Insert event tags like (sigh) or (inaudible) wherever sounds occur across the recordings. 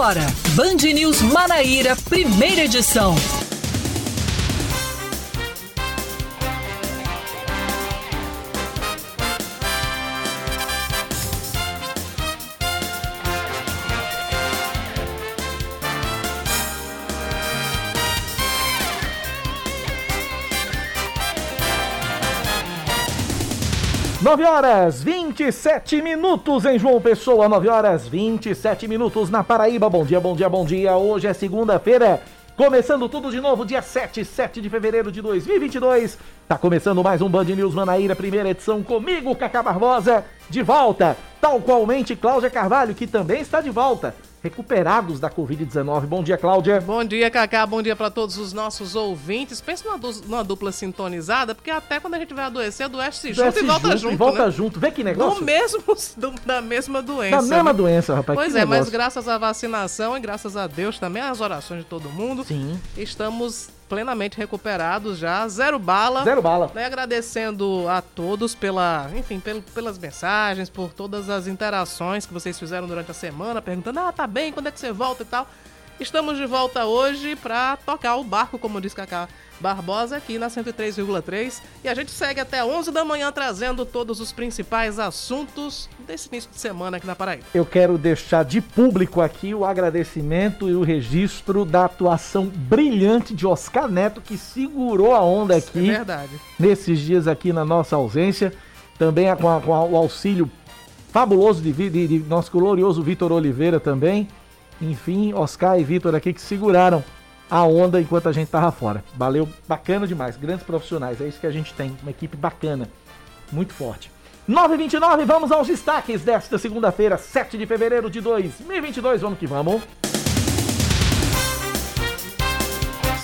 Agora, Band News Manaíra, primeira edição. Nove horas 27 minutos em João Pessoa, 9 horas 27 minutos na Paraíba. Bom dia, bom dia, bom dia. Hoje é segunda-feira, começando tudo de novo, dia 7, 7 de fevereiro de 2022. Tá começando mais um Band News Manaíra, primeira edição comigo, Cacá Barbosa, de volta. Tal qualmente Cláudia Carvalho, que também está de volta recuperados da Covid-19. Bom dia, Cláudia. Bom dia, Cacá. Bom dia para todos os nossos ouvintes. Pensa numa, du numa, dupla sintonizada, porque até quando a gente vai adoecer, adoece se junto e volta junto. junto e volta né? junto. Vê que negócio. Do mesmo, do, da mesma doença. Da mesma né? doença, rapaz. Pois é, negócio. mas graças à vacinação e graças a Deus também às orações de todo mundo, Sim. estamos plenamente recuperados já, zero bala. Zero bala. Né, agradecendo a todos pela, enfim, pel, pelas mensagens, por todas as interações que vocês fizeram durante a semana, perguntando: "Ah, tá bem, quando é que você volta?" e tal. Estamos de volta hoje para tocar o barco, como diz Cacá Barbosa, aqui na 103,3. E a gente segue até 11 da manhã trazendo todos os principais assuntos desse início de semana aqui na Paraíba. Eu quero deixar de público aqui o agradecimento e o registro da atuação brilhante de Oscar Neto, que segurou a onda aqui. É verdade. Nesses dias aqui na nossa ausência. Também com, a, com a, o auxílio fabuloso de, de, de nosso glorioso Vitor Oliveira também. Enfim, Oscar e Vitor aqui que seguraram a onda enquanto a gente tava fora. Valeu, bacana demais, grandes profissionais, é isso que a gente tem, uma equipe bacana, muito forte. 9h29, vamos aos destaques desta segunda-feira, 7 de fevereiro de 2022, vamos que vamos.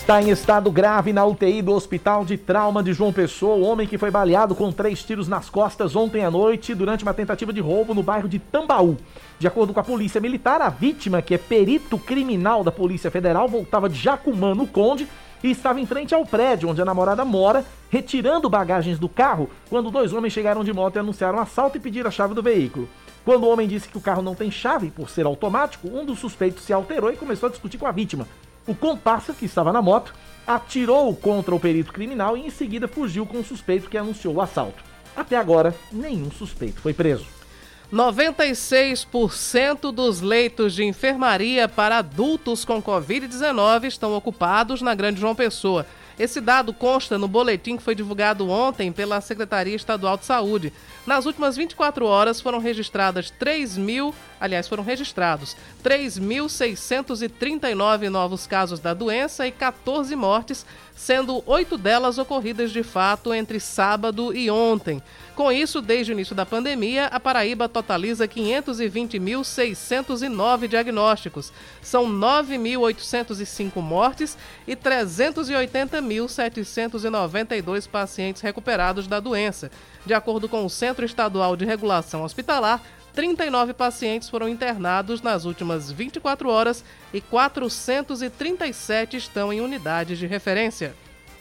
Está em estado grave na UTI do Hospital de Trauma de João Pessoa, o homem que foi baleado com três tiros nas costas ontem à noite durante uma tentativa de roubo no bairro de Tambaú. De acordo com a Polícia Militar, a vítima, que é perito criminal da Polícia Federal, voltava de Jacumã, no Conde, e estava em frente ao prédio onde a namorada mora, retirando bagagens do carro, quando dois homens chegaram de moto e anunciaram assalto e pediram a chave do veículo. Quando o homem disse que o carro não tem chave por ser automático, um dos suspeitos se alterou e começou a discutir com a vítima. O comparsa, que estava na moto, atirou contra o perito criminal e em seguida fugiu com o suspeito que anunciou o assalto. Até agora, nenhum suspeito foi preso. 96% dos leitos de enfermaria para adultos com Covid-19 estão ocupados na Grande João Pessoa. Esse dado consta no boletim que foi divulgado ontem pela Secretaria Estadual de Saúde. Nas últimas 24 horas foram registradas 3 mil, aliás, foram registrados 3.639 novos casos da doença e 14 mortes, sendo oito delas ocorridas de fato entre sábado e ontem. Com isso, desde o início da pandemia, a Paraíba totaliza 520.609 diagnósticos. São 9.805 mortes e 380.792 pacientes recuperados da doença. De acordo com o Centro Estadual de Regulação Hospitalar, 39 pacientes foram internados nas últimas 24 horas e 437 estão em unidades de referência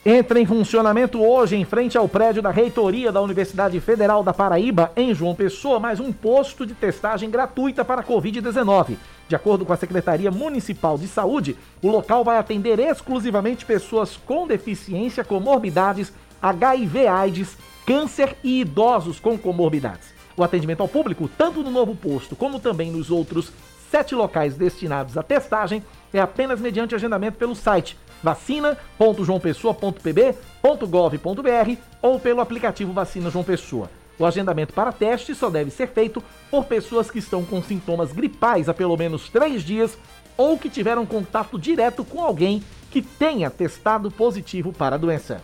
entra em funcionamento hoje em frente ao prédio da reitoria da Universidade Federal da Paraíba, em João Pessoa, mais um posto de testagem gratuita para a Covid-19. De acordo com a Secretaria Municipal de Saúde, o local vai atender exclusivamente pessoas com deficiência, comorbidades, HIV-AIDS, câncer e idosos com comorbidades. O atendimento ao público, tanto no novo posto como também nos outros sete locais destinados à testagem, é apenas mediante agendamento pelo site vacina.joaopessoa.pb.gov.br ou pelo aplicativo Vacina João Pessoa. O agendamento para teste só deve ser feito por pessoas que estão com sintomas gripais há pelo menos três dias ou que tiveram contato direto com alguém que tenha testado positivo para a doença.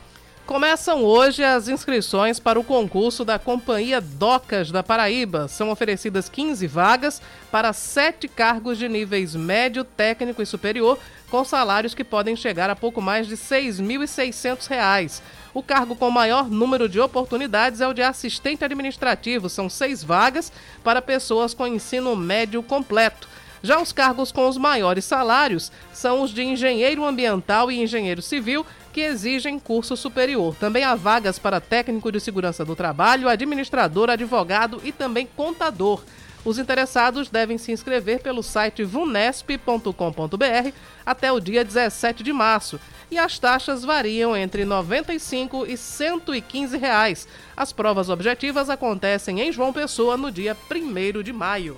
Começam hoje as inscrições para o concurso da Companhia Docas da Paraíba. São oferecidas 15 vagas para sete cargos de níveis médio, técnico e superior, com salários que podem chegar a pouco mais de R$ 6.600. O cargo com maior número de oportunidades é o de assistente administrativo. São seis vagas para pessoas com ensino médio completo. Já os cargos com os maiores salários são os de engenheiro ambiental e engenheiro civil, que exigem curso superior. Também há vagas para técnico de segurança do trabalho, administrador, advogado e também contador. Os interessados devem se inscrever pelo site vunesp.com.br até o dia 17 de março e as taxas variam entre R$ 95 e 115 reais. As provas objetivas acontecem em João Pessoa no dia 1 de maio.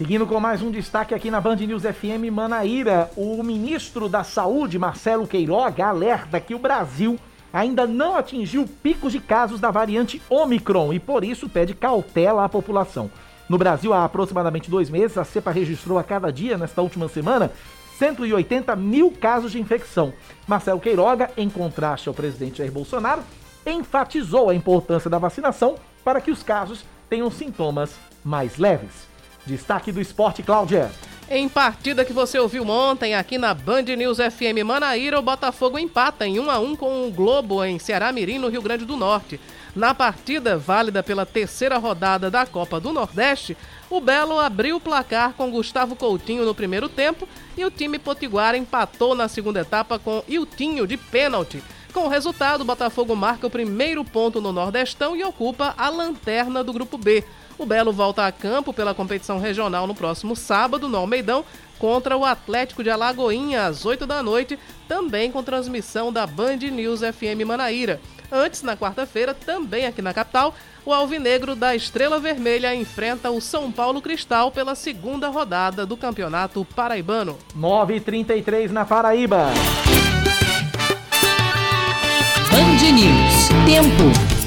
Seguindo com mais um destaque aqui na Band News FM Manaíra, o ministro da Saúde, Marcelo Queiroga, alerta que o Brasil ainda não atingiu picos de casos da variante Omicron e por isso pede cautela à população. No Brasil, há aproximadamente dois meses, a cepa registrou a cada dia, nesta última semana, 180 mil casos de infecção. Marcelo Queiroga, em contraste ao presidente Jair Bolsonaro, enfatizou a importância da vacinação para que os casos tenham sintomas mais leves. Destaque do esporte, Cláudia. Em partida que você ouviu ontem aqui na Band News FM Manaíra, o Botafogo empata em 1 a 1 com o Globo em Ceará Mirim, no Rio Grande do Norte. Na partida, válida pela terceira rodada da Copa do Nordeste, o Belo abriu o placar com Gustavo Coutinho no primeiro tempo e o time potiguar empatou na segunda etapa com Iltinho de pênalti. Com o resultado, o Botafogo marca o primeiro ponto no Nordestão e ocupa a lanterna do Grupo B. O Belo volta a campo pela competição regional no próximo sábado, no Almeidão, contra o Atlético de Alagoinha, às 8 da noite, também com transmissão da Band News FM Manaíra. Antes, na quarta-feira, também aqui na capital, o Alvinegro da Estrela Vermelha enfrenta o São Paulo Cristal pela segunda rodada do Campeonato Paraibano. 9h33 na Paraíba. Band News. Tempo.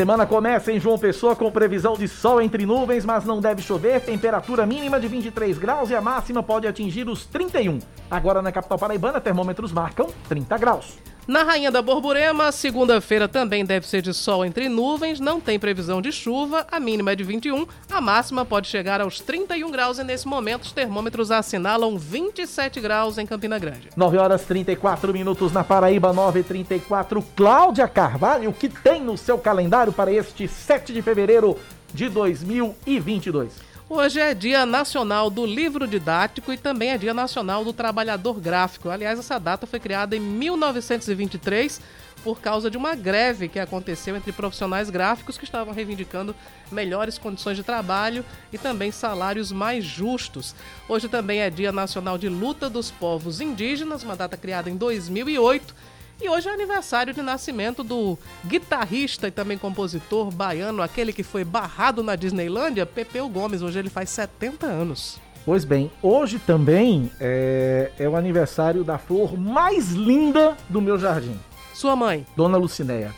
Semana começa em João Pessoa com previsão de sol entre nuvens, mas não deve chover. Temperatura mínima de 23 graus e a máxima pode atingir os 31. Agora na capital paraibana, termômetros marcam 30 graus. Na Rainha da Borborema, segunda-feira também deve ser de sol entre nuvens, não tem previsão de chuva, a mínima é de 21, a máxima pode chegar aos 31 graus e nesse momento os termômetros assinalam 27 graus em Campina Grande. 9 horas 34 minutos na Paraíba, 9h34. Cláudia Carvalho, o que tem no seu calendário para este 7 de fevereiro de 2022? Hoje é Dia Nacional do Livro Didático e também é Dia Nacional do Trabalhador Gráfico. Aliás, essa data foi criada em 1923 por causa de uma greve que aconteceu entre profissionais gráficos que estavam reivindicando melhores condições de trabalho e também salários mais justos. Hoje também é Dia Nacional de Luta dos Povos Indígenas, uma data criada em 2008 e hoje é aniversário de nascimento do guitarrista e também compositor baiano, aquele que foi barrado na Disneylândia, Pepeu Gomes. Hoje ele faz 70 anos. Pois bem, hoje também é, é o aniversário da flor mais linda do meu jardim. Sua mãe? Dona Lucinéia.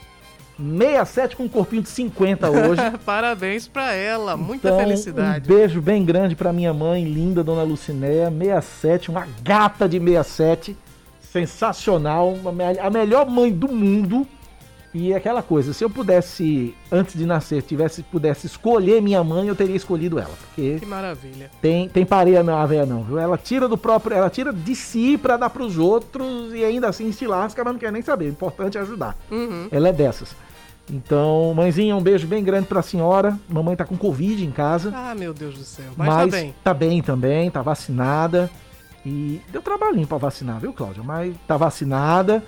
67 com um corpinho de 50 hoje. (laughs) Parabéns para ela, muita então, felicidade. Um beijo bem grande para minha mãe, linda Dona Lucinéia, 67, uma gata de 67 sensacional, a melhor mãe do mundo. E aquela coisa, se eu pudesse, antes de nascer, tivesse pudesse escolher minha mãe, eu teria escolhido ela. Porque que maravilha. Tem, tem pareia não, a véia não, viu? Ela tira do próprio, ela tira de si para dar pros outros e ainda assim se lasca, mas não quer nem saber. O importante é ajudar. Uhum. Ela é dessas. Então, mãezinha, um beijo bem grande pra senhora. Mamãe tá com Covid em casa. Ah, meu Deus do céu. Mas, mas tá bem. Tá bem também, tá vacinada. E deu trabalhinho para vacinar, viu, Cláudia? Mas tá vacinada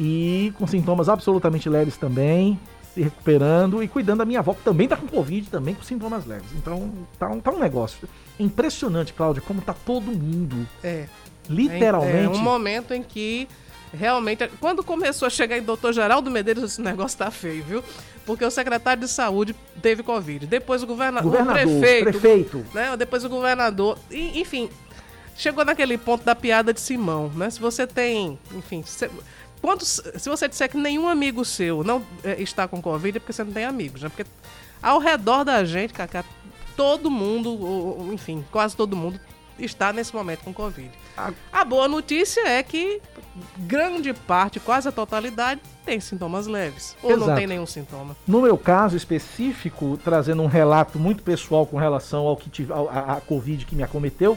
e com sintomas absolutamente leves também, se recuperando e cuidando da minha avó, que também tá com Covid, também com sintomas leves. Então tá um, tá um negócio. Impressionante, Cláudia, como tá todo mundo. É. Literalmente. É, um momento em que realmente. Quando começou a chegar em doutor Geraldo Medeiros, esse negócio tá feio, viu? Porque o secretário de saúde teve Covid. Depois o, governa governador, o prefeito. prefeito. Né? Depois o governador. E, enfim, chegou naquele ponto da piada de Simão, né? Se você tem, enfim, se, quantos, se você disser que nenhum amigo seu não é, está com Covid, é porque você não tem amigos, né? Porque ao redor da gente, Cacá, todo mundo, ou, enfim, quase todo mundo está nesse momento com Covid. A, a boa notícia é que grande parte, quase a totalidade, tem sintomas leves. Ou Exato. não tem nenhum sintoma. No meu caso específico, trazendo um relato muito pessoal com relação ao que tive, a, a Covid que me acometeu,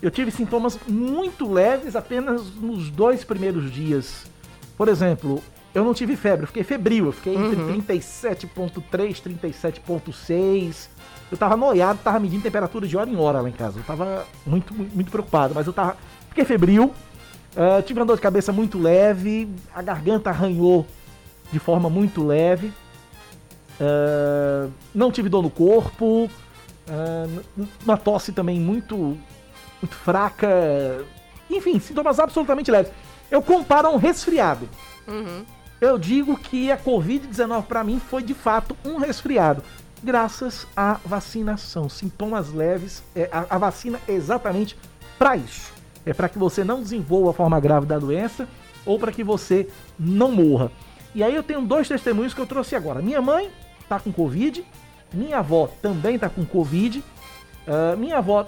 eu tive sintomas muito leves apenas nos dois primeiros dias. Por exemplo, eu não tive febre, eu fiquei febril, eu fiquei uhum. entre 37.3, 37.6. Eu tava noiado, tava medindo temperatura de hora em hora lá em casa. Eu tava muito, muito preocupado, mas eu tava. Fiquei febril, uh, tive uma dor de cabeça muito leve, a garganta arranhou de forma muito leve. Uh, não tive dor no corpo. Uh, uma tosse também muito, muito fraca. Enfim, sintomas absolutamente leves. Eu comparo a um resfriado. Uhum. Eu digo que a Covid-19 para mim foi de fato um resfriado, graças à vacinação. Sintomas leves, é, a, a vacina é exatamente para isso. É para que você não desenvolva a forma grave da doença ou para que você não morra. E aí eu tenho dois testemunhos que eu trouxe agora. Minha mãe tá com Covid, minha avó também tá com Covid. Uh, minha avó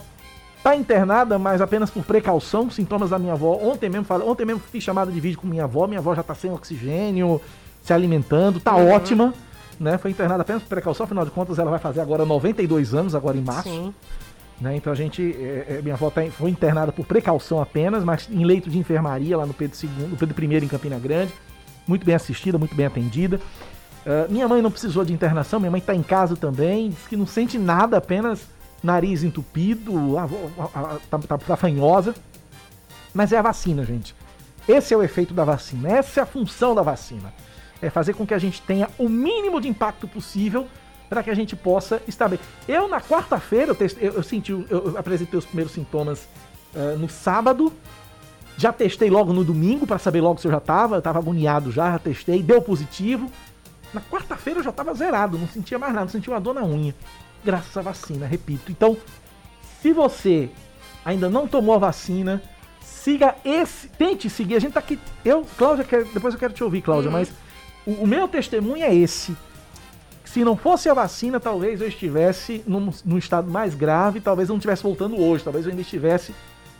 tá internada, mas apenas por precaução. Sintomas da minha avó. Ontem mesmo, ontem mesmo fiz chamada de vídeo com minha avó. Minha avó já tá sem oxigênio, se alimentando, tá uhum. ótima. Né? Foi internada apenas por precaução, afinal de contas ela vai fazer agora 92 anos, agora em março. Sim. Né? Então a gente. É, é, minha avó tá, foi internada por precaução apenas, mas em leito de enfermaria lá no Pedro II, Pedro I em Campina Grande. Muito bem assistida, muito bem atendida. Uh, minha mãe não precisou de internação, minha mãe está em casa também, diz que não sente nada, apenas nariz entupido, a, a, a, tá, tá, tá fanhosa. Mas é a vacina, gente. Esse é o efeito da vacina, essa é a função da vacina. É fazer com que a gente tenha o mínimo de impacto possível para que a gente possa estar bem. Eu, na quarta-feira, eu, eu, senti, eu, eu, apresentei os primeiros sintomas uh, no sábado. Já testei logo no domingo para saber logo se eu já estava. Eu estava agoniado já, já testei, deu positivo. Na quarta-feira eu já estava zerado, não sentia mais nada, não sentia uma dor na unha. Graças à vacina, repito. Então, se você ainda não tomou a vacina, siga esse. Tente seguir. A gente tá aqui. Eu, Cláudia, depois eu quero te ouvir, Cláudia, uhum. mas o, o meu testemunho é esse se não fosse a vacina, talvez eu estivesse num, num estado mais grave, talvez eu não estivesse voltando hoje, talvez eu ainda estivesse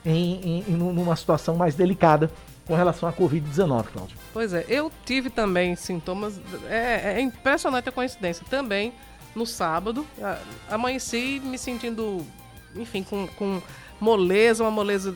em, em, em numa situação mais delicada com relação à Covid-19, Cláudio. Pois é, eu tive também sintomas. É, é impressionante a coincidência. Também no sábado, amanheci me sentindo, enfim, com, com moleza, uma moleza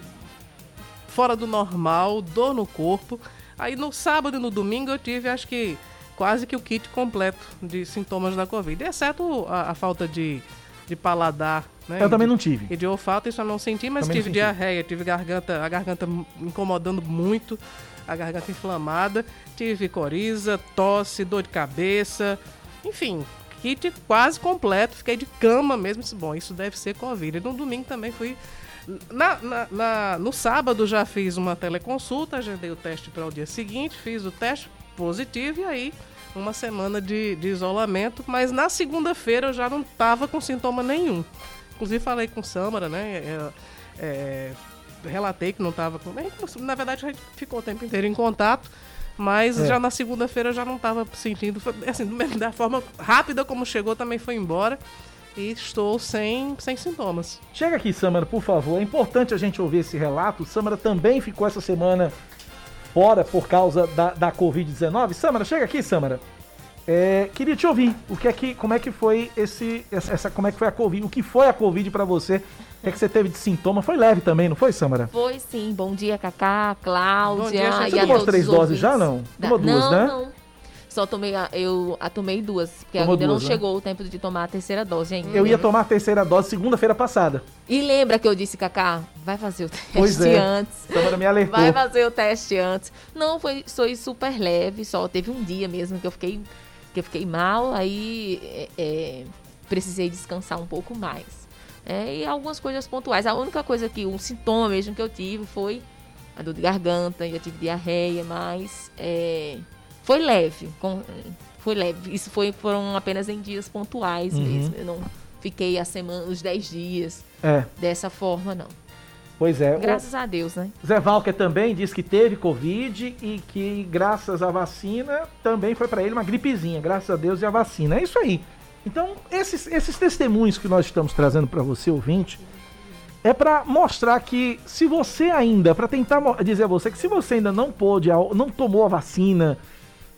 fora do normal, dor no corpo. Aí no sábado e no domingo eu tive, acho que quase que o kit completo de sintomas da Covid, exceto a, a falta de, de paladar. Né? Eu também não tive. E de olfato, isso eu não senti, mas também tive diarreia, tive garganta, a garganta incomodando muito, a garganta inflamada, tive coriza, tosse, dor de cabeça, enfim, kit quase completo, fiquei de cama mesmo. Bom, isso deve ser Covid. E no domingo também fui. Na, na, na, no sábado já fiz uma teleconsulta, agendei o teste para o dia seguinte, fiz o teste, positivo e aí uma semana de, de isolamento, mas na segunda-feira eu já não tava com sintoma nenhum. Inclusive falei com Samara, né? É, é, relatei que não tava com. Na verdade, a gente ficou o tempo inteiro em contato. Mas é. já na segunda-feira já não estava sentindo. Assim, da forma rápida como chegou, também foi embora. E estou sem, sem sintomas. Chega aqui, Samara, por favor. É importante a gente ouvir esse relato. Samara também ficou essa semana fora por causa da, da Covid-19. Samara, chega aqui, Samara. É, queria te ouvir. O que é que, como é que foi esse, essa, como é que foi a Covid? O que foi a Covid para você? Que é que você teve de sintoma? Foi leve também, não foi, Samara? Foi sim. Bom dia, Cacá, Cláudia. Bom dia, você tomou as três doses já, não? Tomou duas, não, né? Não, só tomei, a, eu a tomei duas, porque Tomou ainda duas, não né? chegou o tempo de tomar a terceira dose ainda. Eu ia tomar a terceira dose segunda-feira passada. E lembra que eu disse, Cacá, vai fazer o teste pois é. antes. Câmara me alertou. Vai fazer o teste antes. Não, foi, foi super leve, só teve um dia mesmo que eu fiquei, que eu fiquei mal, aí é, é, precisei descansar um pouco mais. É, e algumas coisas pontuais. A única coisa que, um sintoma mesmo que eu tive foi a dor de garganta, já tive diarreia, mas é, foi leve, com, foi leve. Isso foi, foram apenas em dias pontuais uhum. mesmo. Eu não fiquei a semana, os 10 dias é. dessa forma, não. Pois é. Graças o a Deus, né? Zé Walker também diz que teve Covid e que, graças à vacina, também foi para ele uma gripezinha. Graças a Deus e a vacina. É isso aí. Então, esses, esses testemunhos que nós estamos trazendo para você, ouvinte, é para mostrar que se você ainda, para tentar dizer a você que se você ainda não pôde, não tomou a vacina,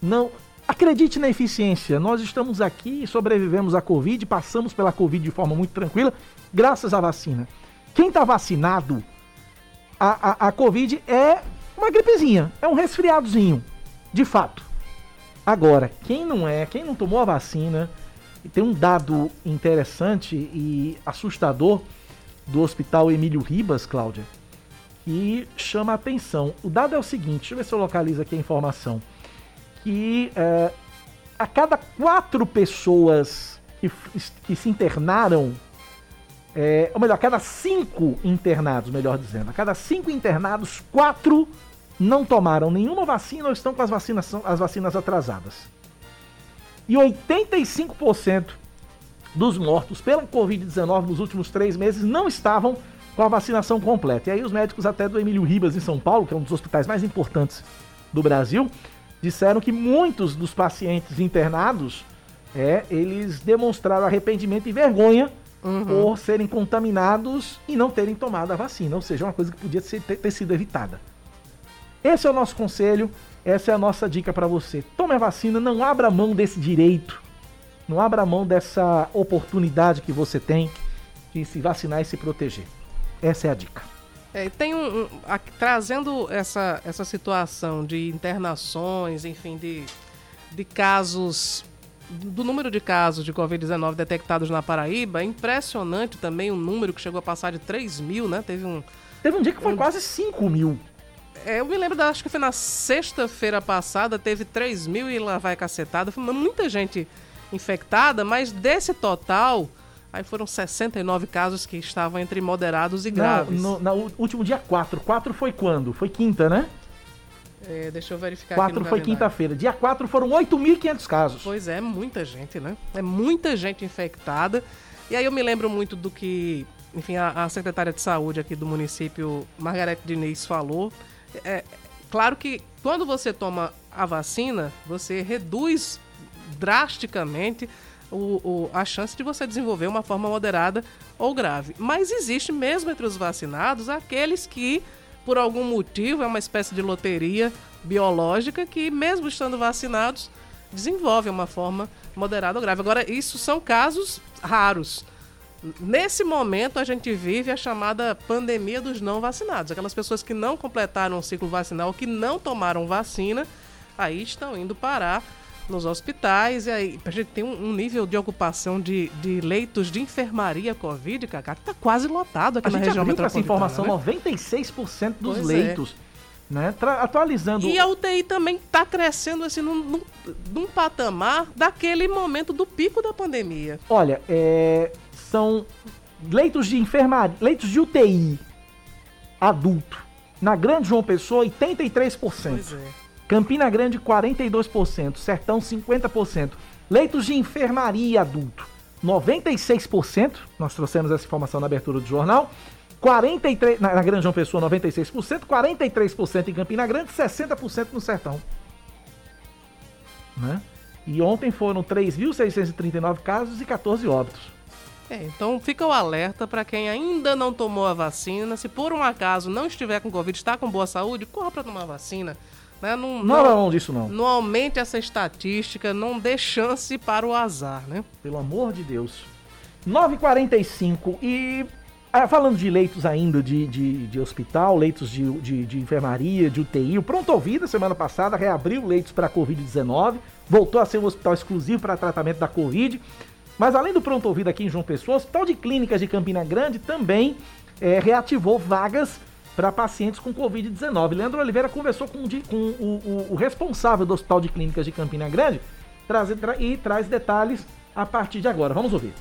não. Acredite na eficiência. Nós estamos aqui sobrevivemos à Covid, passamos pela Covid de forma muito tranquila, graças à vacina. Quem está vacinado, a, a, a Covid é uma gripezinha, é um resfriadozinho, de fato. Agora, quem não é, quem não tomou a vacina, e tem um dado interessante e assustador do Hospital Emílio Ribas, Cláudia, que chama a atenção. O dado é o seguinte, deixa eu ver se eu localizo aqui a informação que é, a cada quatro pessoas que, que se internaram, é, ou melhor, a cada cinco internados, melhor dizendo, a cada cinco internados, quatro não tomaram nenhuma vacina ou estão com as vacinas, as vacinas atrasadas. E 85% dos mortos pela Covid-19 nos últimos três meses não estavam com a vacinação completa. E aí os médicos até do Emílio Ribas em São Paulo, que é um dos hospitais mais importantes do Brasil, disseram que muitos dos pacientes internados, é, eles demonstraram arrependimento e vergonha uhum. por serem contaminados e não terem tomado a vacina, ou seja, uma coisa que podia ser, ter, ter sido evitada. Esse é o nosso conselho, essa é a nossa dica para você. Tome a vacina, não abra mão desse direito, não abra mão dessa oportunidade que você tem de se vacinar e se proteger. Essa é a dica. É, tem um, um a, trazendo essa, essa situação de internações, enfim, de, de casos do número de casos de Covid-19 detectados na Paraíba, é impressionante também o número que chegou a passar de 3 mil, né? Teve um. Teve um dia que foi um, quase 5 mil. É, eu me lembro, da, acho que foi na sexta-feira passada, teve 3 mil e lá vai cacetada. Foi muita gente infectada, mas desse total, aí foram 69 casos que estavam entre moderados e graves. Não, no, no último dia 4. 4 foi quando? Foi quinta, né? É, deixa eu verificar 4 foi quinta-feira. Dia 4 foram 8.500 casos. Pois é, muita gente, né? É muita gente infectada. E aí eu me lembro muito do que, enfim, a, a secretária de saúde aqui do município, Margarete Diniz, falou. É, claro que quando você toma a vacina, você reduz drasticamente o, o, a chance de você desenvolver uma forma moderada ou grave. Mas existe mesmo entre os vacinados aqueles que por algum motivo, é uma espécie de loteria biológica que, mesmo estando vacinados, desenvolvem uma forma moderada ou grave. Agora, isso são casos raros. Nesse momento, a gente vive a chamada pandemia dos não vacinados. Aquelas pessoas que não completaram o ciclo vacinal, que não tomaram vacina, aí estão indo parar nos hospitais. E aí, a gente tem um, um nível de ocupação de, de, leitos de enfermaria Covid, cara, que tá quase lotado aqui a na região metropolitana. essa informação, né? 96% dos pois é. leitos. É. Né? atualizando. E a UTI também está crescendo assim num, num, num, patamar daquele momento do pico da pandemia. Olha, é, são leitos de enfermaria, leitos de UTI adulto. Na Grande João Pessoa, 83%. Pois é. Campina Grande 42%, Sertão 50%. Leitos de enfermaria adulto 96%, nós trouxemos essa informação na abertura do jornal. 43 na, Grande João Pessoa 96%, 43% em Campina Grande, 60% no Sertão. Né? E ontem foram 3.639 casos e 14 óbitos. É, então fica o alerta para quem ainda não tomou a vacina. Se por um acaso não estiver com Covid, está com boa saúde, corra para tomar a vacina. Né? Não, não, não, não disso não. Não aumente essa estatística, não dê chance para o azar, né? Pelo amor de Deus. 9h45 e ah, falando de leitos ainda de, de, de hospital, leitos de, de, de, enfermaria, de UTI, o Pronto Ouvida, semana passada, reabriu leitos para a Covid-19, voltou a ser um hospital exclusivo para tratamento da Covid. Mas além do Pronto Ouvido aqui em João Pessoa, o Hospital de Clínicas de Campina Grande também é, reativou vagas para pacientes com Covid-19. Leandro Oliveira conversou com, com o, o, o, responsável do Hospital de Clínicas de Campina Grande traz, e traz detalhes a partir de agora. Vamos ouvir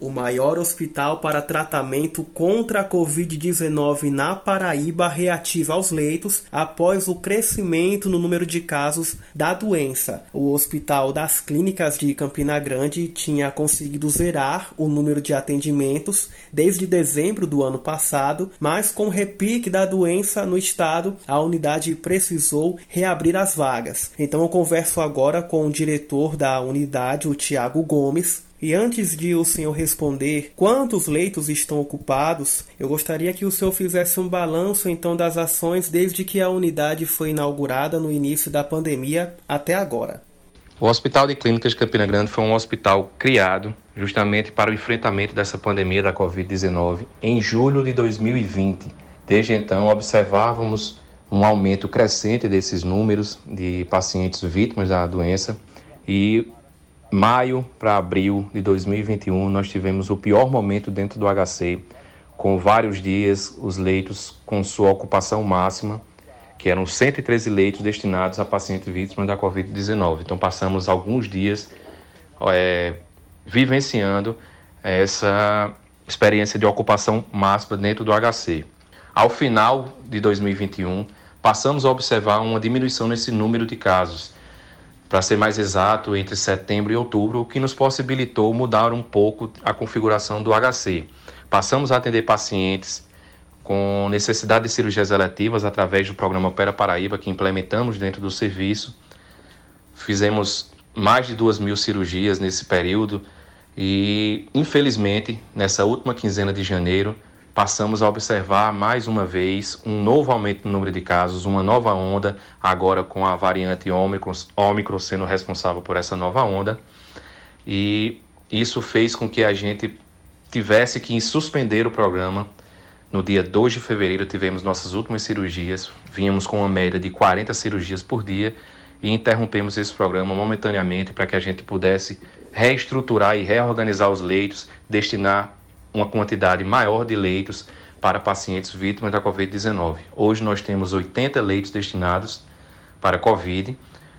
o maior hospital para tratamento contra a Covid-19 na Paraíba reativa aos leitos após o crescimento no número de casos da doença. O Hospital das Clínicas de Campina Grande tinha conseguido zerar o número de atendimentos desde dezembro do ano passado, mas com o repique da doença no estado, a unidade precisou reabrir as vagas. Então eu converso agora com o diretor da unidade, o Tiago Gomes, e antes de o senhor responder quantos leitos estão ocupados, eu gostaria que o senhor fizesse um balanço então das ações desde que a unidade foi inaugurada no início da pandemia até agora. O Hospital de Clínicas de Campina Grande foi um hospital criado justamente para o enfrentamento dessa pandemia da Covid-19 em julho de 2020. Desde então, observávamos um aumento crescente desses números de pacientes vítimas da doença e maio para abril de 2021, nós tivemos o pior momento dentro do HC, com vários dias os leitos com sua ocupação máxima que eram 113 leitos destinados a pacientes vítimas da Covid-19. Então, passamos alguns dias é, vivenciando essa experiência de ocupação máxima dentro do HC. Ao final de 2021, passamos a observar uma diminuição nesse número de casos. Para ser mais exato, entre setembro e outubro, o que nos possibilitou mudar um pouco a configuração do HC. Passamos a atender pacientes com necessidade de cirurgias eletivas através do programa Opera Paraíba, que implementamos dentro do serviço. Fizemos mais de duas mil cirurgias nesse período e, infelizmente, nessa última quinzena de janeiro, passamos a observar mais uma vez um novo aumento no número de casos, uma nova onda, agora com a variante Ômicron, sendo responsável por essa nova onda. E isso fez com que a gente tivesse que suspender o programa no dia 2 de fevereiro tivemos nossas últimas cirurgias, vínhamos com uma média de 40 cirurgias por dia e interrompemos esse programa momentaneamente para que a gente pudesse reestruturar e reorganizar os leitos, destinar uma quantidade maior de leitos para pacientes vítimas da Covid-19. Hoje nós temos 80 leitos destinados para Covid,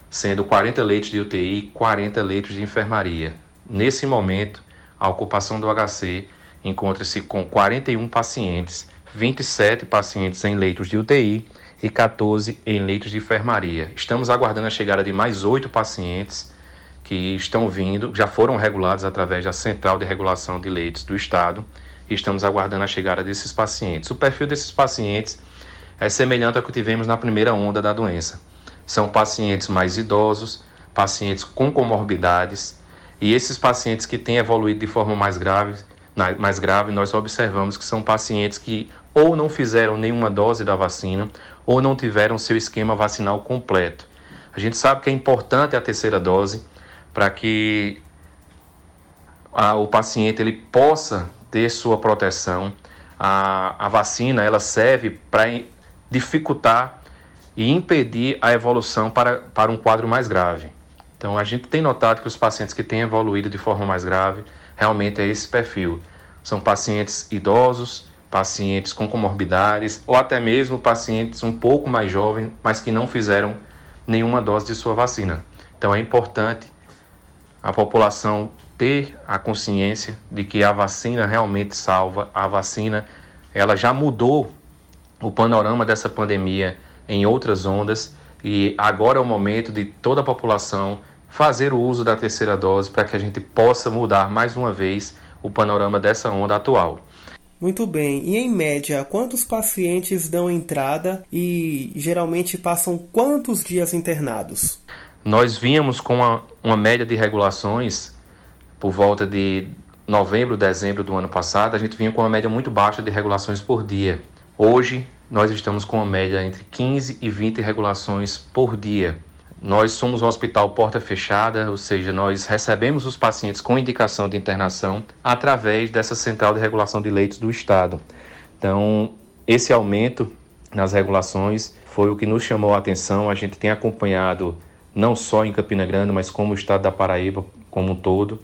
sendo 40 leitos de UTI e 40 leitos de enfermaria. Nesse momento, a ocupação do HC encontra-se com 41 pacientes, 27 pacientes em leitos de UTI e 14 em leitos de enfermaria. Estamos aguardando a chegada de mais oito pacientes que estão vindo, já foram regulados através da Central de Regulação de Leitos do Estado e estamos aguardando a chegada desses pacientes. O perfil desses pacientes é semelhante ao que tivemos na primeira onda da doença. São pacientes mais idosos, pacientes com comorbidades e esses pacientes que têm evoluído de forma mais grave mais grave, nós observamos que são pacientes que ou não fizeram nenhuma dose da vacina ou não tiveram seu esquema vacinal completo. A gente sabe que é importante a terceira dose para que a, o paciente ele possa ter sua proteção. A, a vacina ela serve para dificultar e impedir a evolução para, para um quadro mais grave. Então a gente tem notado que os pacientes que têm evoluído de forma mais grave realmente é esse perfil. São pacientes idosos, pacientes com comorbidades ou até mesmo pacientes um pouco mais jovens, mas que não fizeram nenhuma dose de sua vacina. Então é importante a população ter a consciência de que a vacina realmente salva, a vacina ela já mudou o panorama dessa pandemia em outras ondas e agora é o momento de toda a população fazer o uso da terceira dose para que a gente possa mudar mais uma vez o panorama dessa onda atual. Muito bem, e em média, quantos pacientes dão entrada e geralmente passam quantos dias internados? Nós vínhamos com uma, uma média de regulações por volta de novembro, dezembro do ano passado, a gente vinha com uma média muito baixa de regulações por dia. Hoje, nós estamos com uma média entre 15 e 20 regulações por dia. Nós somos um hospital porta fechada, ou seja, nós recebemos os pacientes com indicação de internação através dessa central de regulação de leitos do Estado. Então, esse aumento nas regulações foi o que nos chamou a atenção. A gente tem acompanhado, não só em Campina Grande, mas como o estado da Paraíba como um todo,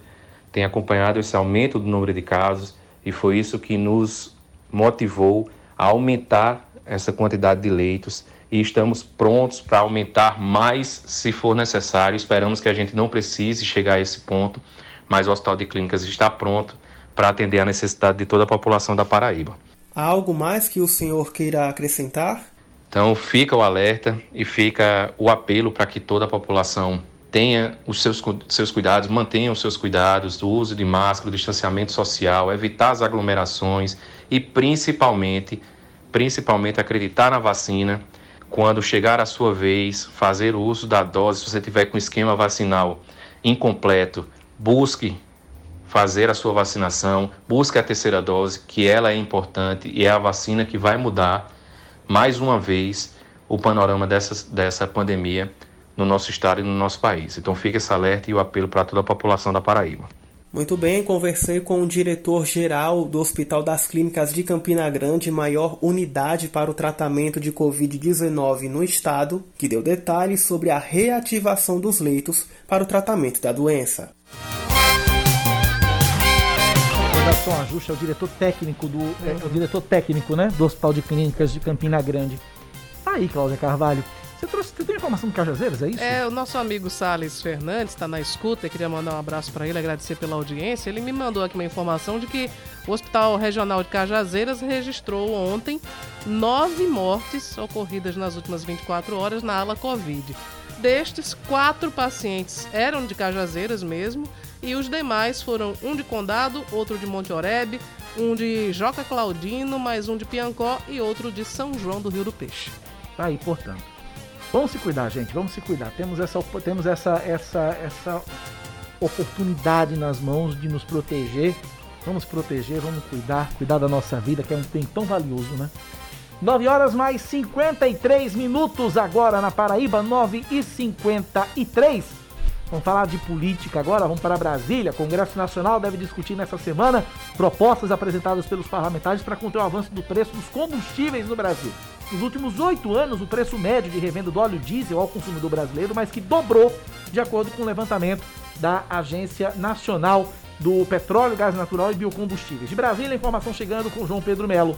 tem acompanhado esse aumento do número de casos e foi isso que nos motivou a aumentar essa quantidade de leitos e estamos prontos para aumentar mais se for necessário. Esperamos que a gente não precise chegar a esse ponto, mas o Hospital de Clínicas está pronto para atender a necessidade de toda a população da Paraíba. Há algo mais que o senhor queira acrescentar? Então fica o alerta e fica o apelo para que toda a população tenha os seus, seus cuidados, mantenha os seus cuidados, do uso de máscara, do distanciamento social, evitar as aglomerações e principalmente, principalmente acreditar na vacina. Quando chegar a sua vez, fazer o uso da dose, se você tiver com esquema vacinal incompleto, busque fazer a sua vacinação, busque a terceira dose, que ela é importante e é a vacina que vai mudar mais uma vez o panorama dessa, dessa pandemia no nosso estado e no nosso país. Então fique esse alerta e o apelo para toda a população da Paraíba. Muito bem, conversei com o diretor-geral do Hospital das Clínicas de Campina Grande, maior unidade para o tratamento de Covid-19 no estado, que deu detalhes sobre a reativação dos leitos para o tratamento da doença. Fundação Ajuste é o diretor técnico do é, o diretor técnico, né, do Hospital de Clínicas de Campina Grande. Tá aí, Cláudia Carvalho. Você trouxe, você tem informação do Cajazeiras, é isso? É, o nosso amigo Sales Fernandes está na escuta, eu queria mandar um abraço para ele, agradecer pela audiência. Ele me mandou aqui uma informação de que o Hospital Regional de Cajazeiras registrou ontem nove mortes ocorridas nas últimas 24 horas na ala Covid. Destes, quatro pacientes eram de Cajazeiras mesmo, e os demais foram um de Condado, outro de Monte Oreb, um de Joca Claudino, mais um de Piancó e outro de São João do Rio do Peixe. Tá aí, portanto. Vamos se cuidar, gente. Vamos se cuidar. Temos essa, temos essa, essa, essa oportunidade nas mãos de nos proteger. Vamos proteger, vamos cuidar, cuidar da nossa vida, que é um tempo tão valioso, né? 9 horas mais 53 minutos agora na Paraíba, 9 e 53. Vamos falar de política agora, vamos para Brasília. O Congresso Nacional deve discutir nessa semana propostas apresentadas pelos parlamentares para conter o avanço do preço dos combustíveis no Brasil. Nos últimos oito anos, o preço médio de revenda do óleo diesel ao consumidor brasileiro mais que dobrou, de acordo com o levantamento da Agência Nacional do Petróleo, Gás Natural e Biocombustíveis. De Brasília, informação chegando com João Pedro Melo.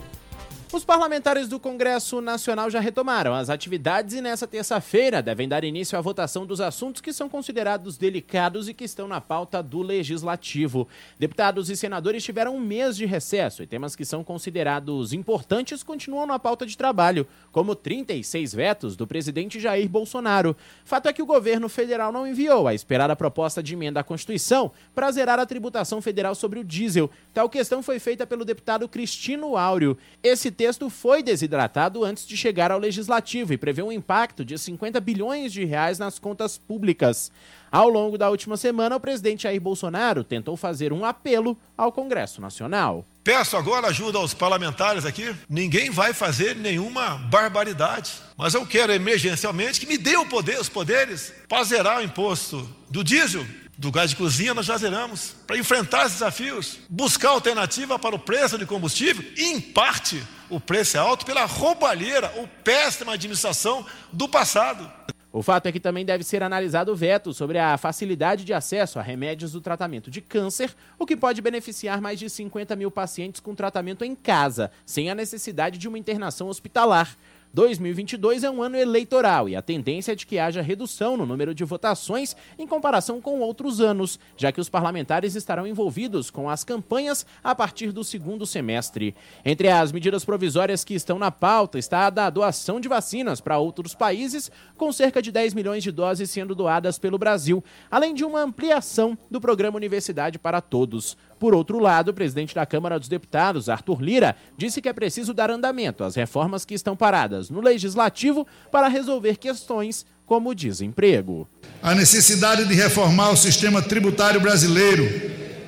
Os parlamentares do Congresso Nacional já retomaram as atividades e nessa terça-feira devem dar início à votação dos assuntos que são considerados delicados e que estão na pauta do Legislativo. Deputados e senadores tiveram um mês de recesso e temas que são considerados importantes continuam na pauta de trabalho, como 36 vetos do presidente Jair Bolsonaro. Fato é que o governo federal não enviou a esperada proposta de emenda à Constituição para zerar a tributação federal sobre o diesel. Tal questão foi feita pelo deputado Cristino Áureo. Esse texto foi desidratado antes de chegar ao legislativo e prevê um impacto de 50 bilhões de reais nas contas públicas. Ao longo da última semana, o presidente Jair Bolsonaro tentou fazer um apelo ao Congresso Nacional. Peço agora ajuda aos parlamentares aqui. Ninguém vai fazer nenhuma barbaridade, mas eu quero emergencialmente que me dê o poder, os poderes para zerar o imposto do diesel, do gás de cozinha nós já zeramos, para enfrentar esses desafios, buscar alternativa para o preço de combustível em parte, o preço é alto pela roubalheira ou péssima administração do passado. O fato é que também deve ser analisado o veto sobre a facilidade de acesso a remédios do tratamento de câncer, o que pode beneficiar mais de 50 mil pacientes com tratamento em casa, sem a necessidade de uma internação hospitalar. 2022 é um ano eleitoral e a tendência é de que haja redução no número de votações em comparação com outros anos, já que os parlamentares estarão envolvidos com as campanhas a partir do segundo semestre. Entre as medidas provisórias que estão na pauta está a da doação de vacinas para outros países, com cerca de 10 milhões de doses sendo doadas pelo Brasil, além de uma ampliação do programa Universidade para Todos. Por outro lado, o presidente da Câmara dos Deputados, Arthur Lira, disse que é preciso dar andamento às reformas que estão paradas no legislativo para resolver questões como o desemprego. A necessidade de reformar o sistema tributário brasileiro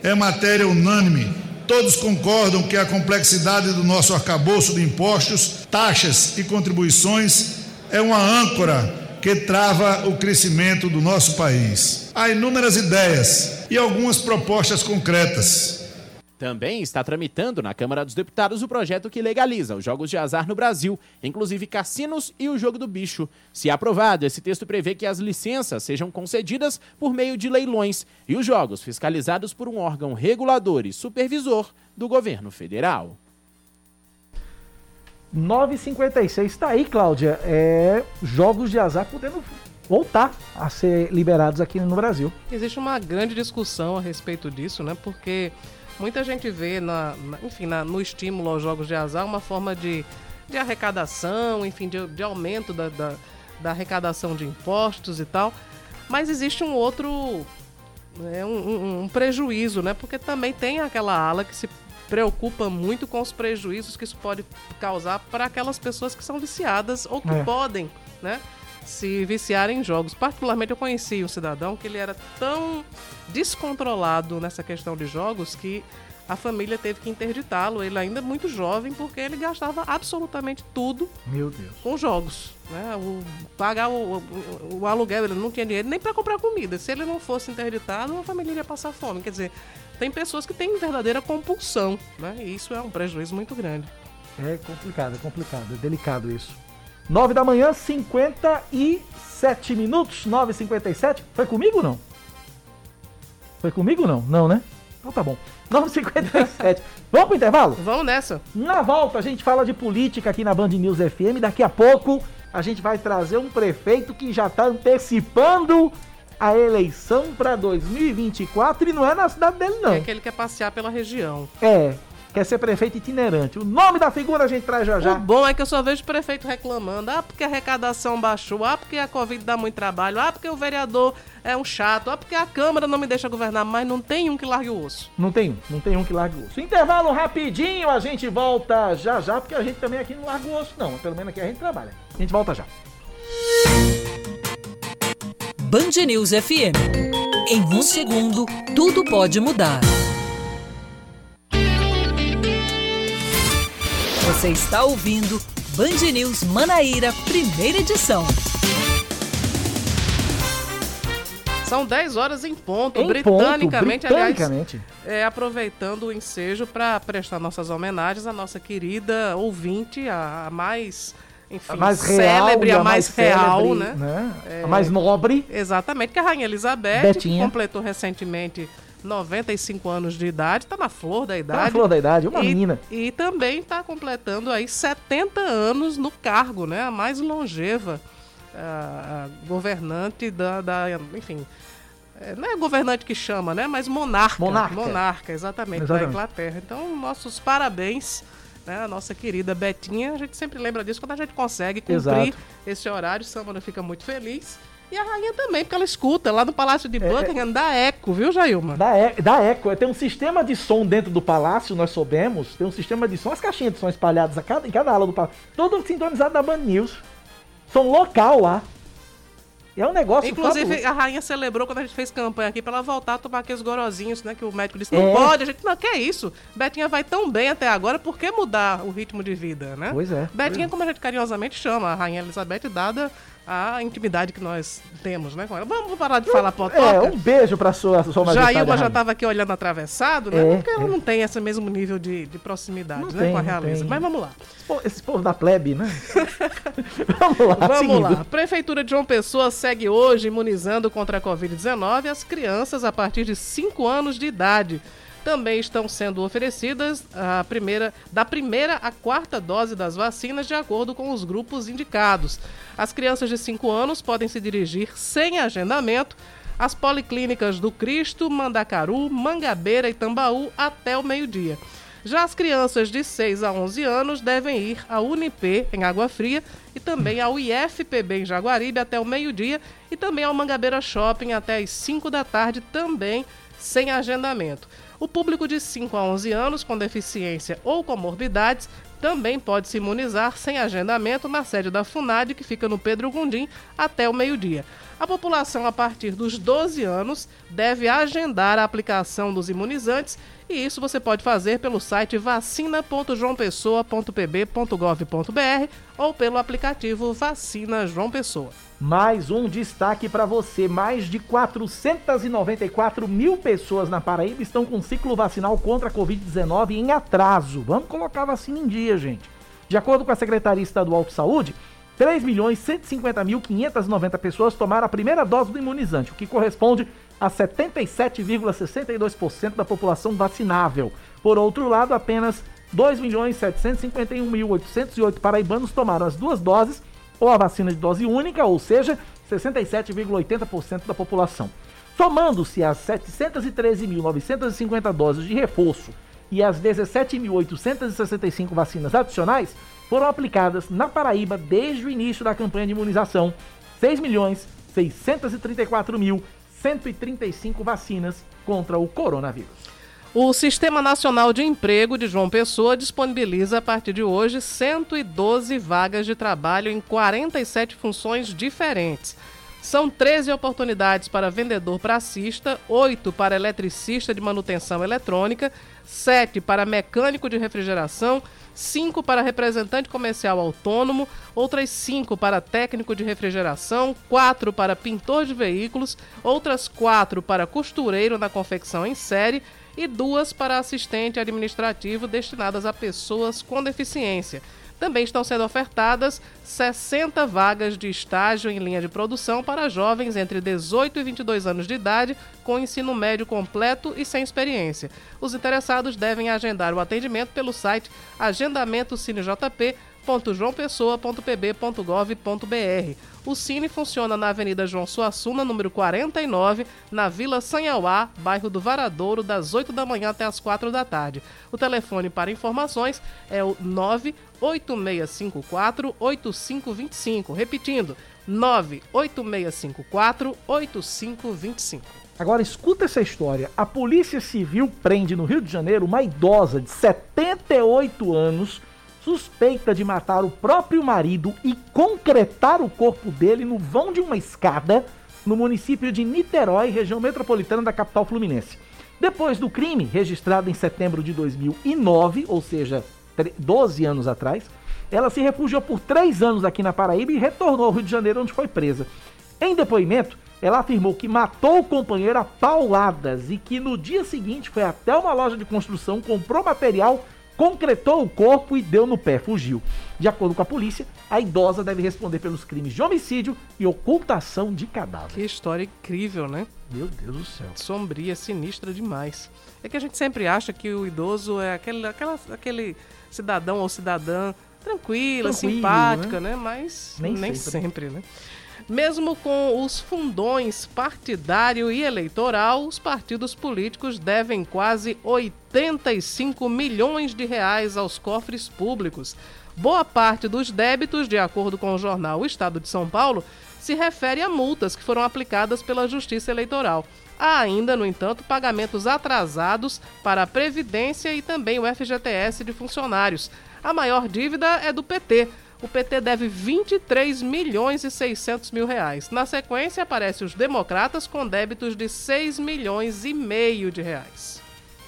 é matéria unânime. Todos concordam que a complexidade do nosso arcabouço de impostos, taxas e contribuições é uma âncora que trava o crescimento do nosso país. Há inúmeras ideias e algumas propostas concretas. Também está tramitando na Câmara dos Deputados o projeto que legaliza os jogos de azar no Brasil, inclusive cassinos e o jogo do bicho. Se aprovado, esse texto prevê que as licenças sejam concedidas por meio de leilões e os jogos fiscalizados por um órgão regulador e supervisor do governo federal. 9,56. Tá aí, Cláudia. É, jogos de azar podendo voltar a ser liberados aqui no Brasil. Existe uma grande discussão a respeito disso, né? Porque muita gente vê, na, na enfim, na, no estímulo aos jogos de azar uma forma de, de arrecadação, enfim, de, de aumento da, da, da, arrecadação de impostos e tal. Mas existe um outro. É, um, um, um prejuízo, né? Porque também tem aquela ala que se preocupa muito com os prejuízos que isso pode causar para aquelas pessoas que são viciadas ou que é. podem, né? Se viciar em jogos. Particularmente, eu conheci um cidadão que ele era tão descontrolado nessa questão de jogos que a família teve que interditá-lo. Ele ainda muito jovem, porque ele gastava absolutamente tudo com jogos. Né? O, pagar o, o, o, aluguel, ele não tinha dinheiro nem para comprar comida. Se ele não fosse interditado, a família iria passar fome. Quer dizer, tem pessoas que têm verdadeira compulsão, né? E isso é um prejuízo muito grande. É complicado, é complicado, é delicado isso. 9 da manhã, 57 minutos, 9h57. Foi comigo ou não? Foi comigo ou não? Não, né? Então tá bom. 9h57. (laughs) Vamos pro intervalo? Vamos nessa. Na volta a gente fala de política aqui na Band News FM. Daqui a pouco a gente vai trazer um prefeito que já está antecipando a eleição para 2024 e não é na cidade dele, não. É que ele quer passear pela região. É, quer ser prefeito itinerante. O nome da figura a gente traz já já. O bom é que eu só vejo prefeito reclamando. Ah, porque a arrecadação baixou. Ah, porque a Covid dá muito trabalho. Ah, porque o vereador é um chato. Ah, porque a Câmara não me deixa governar. Mas não tem um que largue o osso. Não tem um, não tem um que largue o osso. Intervalo rapidinho, a gente volta já já, porque a gente também aqui não larga o osso, não. Pelo menos aqui a gente trabalha. A gente volta já. Band News FM. Em um segundo, tudo pode mudar. Você está ouvindo Band News Manaíra, primeira edição. São 10 horas em ponto, Em britanicamente, ponto, aliás, britanicamente. é, aproveitando o ensejo para prestar nossas homenagens à nossa querida ouvinte, a, a mais, enfim, A mais real, célebre, e a mais, real, célebre, né? A mais nobre. Exatamente, que é a Rainha Elizabeth, Betinha. completou recentemente 95 anos de idade, está na flor da idade. Tá na flor da idade, uma e, menina. E também está completando aí 70 anos no cargo, né? A mais longeva a, a governante da, da enfim, é, não é governante que chama, né? Mas monarca. Monarca. Monarca, exatamente, Exatamente. da Inglaterra. Então, nossos parabéns, né? A nossa querida Betinha. A gente sempre lembra disso quando a gente consegue cumprir Exato. esse horário. Samara fica muito feliz. E a rainha também, porque ela escuta lá no Palácio É, de Buckingham, dá eco, viu, Jailma? Da, e- da Eco, tem um sistema de som dentro do palácio, nós soubemos. Tem um sistema de som, as caixinhas de som espalhadas a cada, em cada ala do palácio. Todo sintonizado da Band News. Som local lá. É um negócio Inclusive, fabuloso. a rainha celebrou quando a gente fez campanha aqui pra ela voltar a tomar aqueles gorozinhos, né? Que o médico disse, É. não pode. A gente, não, que é isso? Betinha vai tão bem até agora, por que mudar o ritmo de vida, né? Pois é. Betinha, como a gente carinhosamente chama, a rainha Elizabeth, dada a intimidade que nós temos, né? com ela. Vamos parar de falar potoca? É, um beijo pra sua, sua majestade. Jailma já estava aqui olhando atravessado, né? É, Porque ela é. não tem esse mesmo nível de, de proximidade, Não né? tem, com a realeza. Mas vamos lá. Esse povo da plebe, né? (laughs) Vamos lá, Vamos seguindo. lá. Prefeitura de João Pessoa segue hoje imunizando contra a Covid-19 as crianças a partir de 5 anos de idade. Também estão sendo oferecidas a primeira, da primeira à quarta dose das vacinas de acordo com os grupos indicados. As crianças de 5 anos podem se dirigir sem agendamento às policlínicas do Cristo, Mandacaru, Mangabeira e Tambaú até o meio-dia. Já as crianças de 6 a 11 anos devem ir à Unip em Água Fria e também ao IFPB em Jaguaribe até o meio-dia e também ao Mangabeira Shopping até as 5 da tarde, também sem agendamento. O público de 5 a 11 anos com deficiência ou comorbidades também pode se imunizar sem agendamento na sede da FUNAD, que fica no Pedro Gundim, até o meio-dia. A população a partir dos 12 anos deve agendar a aplicação dos imunizantes e isso você pode fazer pelo site vacina.joaopessoa.pb.gov.br ou pelo aplicativo Vacina João Pessoa. Mais um destaque para você. Mais de 494 mil pessoas na Paraíba estão com ciclo vacinal contra a Covid-19 em atraso. Vamos colocar a vacina em dia, gente. De acordo com a Secretaria Estadual de Saúde, 3.150.590 pessoas tomaram a primeira dose do imunizante, o que corresponde a 77,62% da população vacinável. Por outro lado, apenas 2.751.808 paraibanos tomaram as duas doses ou a vacina de dose única, ou seja, 67,80% da população. Somando-se as 713.950 doses de reforço e as 17.865 vacinas adicionais, foram aplicadas na Paraíba desde o início da campanha de imunização. 6.634.135 vacinas contra o coronavírus. O Sistema Nacional de Emprego de João Pessoa disponibiliza a partir de hoje 112 vagas de trabalho em 47 funções diferentes. São 13 oportunidades para vendedor pracista, 8 para eletricista de manutenção eletrônica, 7 para mecânico de refrigeração, 5 para representante comercial autônomo, outras 5 para técnico de refrigeração, 4 para pintor de veículos, outras 4 para costureiro na confecção em série e duas para assistente administrativo destinadas a pessoas com deficiência. Também estão sendo ofertadas 60 vagas de estágio em linha de produção para jovens entre 18 e 22 anos de idade com ensino médio completo e sem experiência. Os interessados devem agendar o atendimento pelo site agendamentocinejp.com.br cine.joaopessoa.pb.gov.br. O Cine funciona na Avenida João Suassuna, número 49, na Vila Sanhauá, bairro do Varadouro, das 8 da manhã até as 4 da tarde. O telefone para informações é o 98654-8525. Repetindo, 98654-8525. Agora escuta essa história. A Polícia Civil prende no Rio de Janeiro uma idosa de 78 anos suspeita de matar o próprio marido e concretar o corpo dele no vão de uma escada no município de Niterói, região metropolitana da capital fluminense. Depois do crime, registrado em setembro de 2009, ou seja, 12 anos atrás, ela se refugiou por três anos aqui na Paraíba e retornou ao Rio de Janeiro, onde foi presa. Em depoimento, ela afirmou que matou o companheiro a pauladas e que no dia seguinte foi até uma loja de construção, comprou material, concretou o corpo e deu no pé, fugiu. De acordo com a polícia, a idosa deve responder pelos crimes de homicídio e ocultação de cadáver. Que história incrível, né? Meu Deus do céu. Sombria, sinistra demais. É que a gente sempre acha que o idoso é aquele, aquela, aquele cidadão ou cidadã tranquila, Tranquilo, simpática, né? né? Mas Nem nem, sempre. sempre. né? Mesmo com os fundões partidário e eleitoral, os partidos políticos devem quase 85 milhões de reais aos cofres públicos. Boa parte dos débitos, de acordo com o jornal O Estado de São Paulo, se refere a multas que foram aplicadas pela Justiça Eleitoral. Há ainda, no entanto, pagamentos atrasados para a Previdência e também o FGTS de funcionários. A maior dívida é do PT. O PT deve 23 milhões e 600 mil reais. Na sequência, aparecem os democratas com débitos de 6 milhões e meio de reais.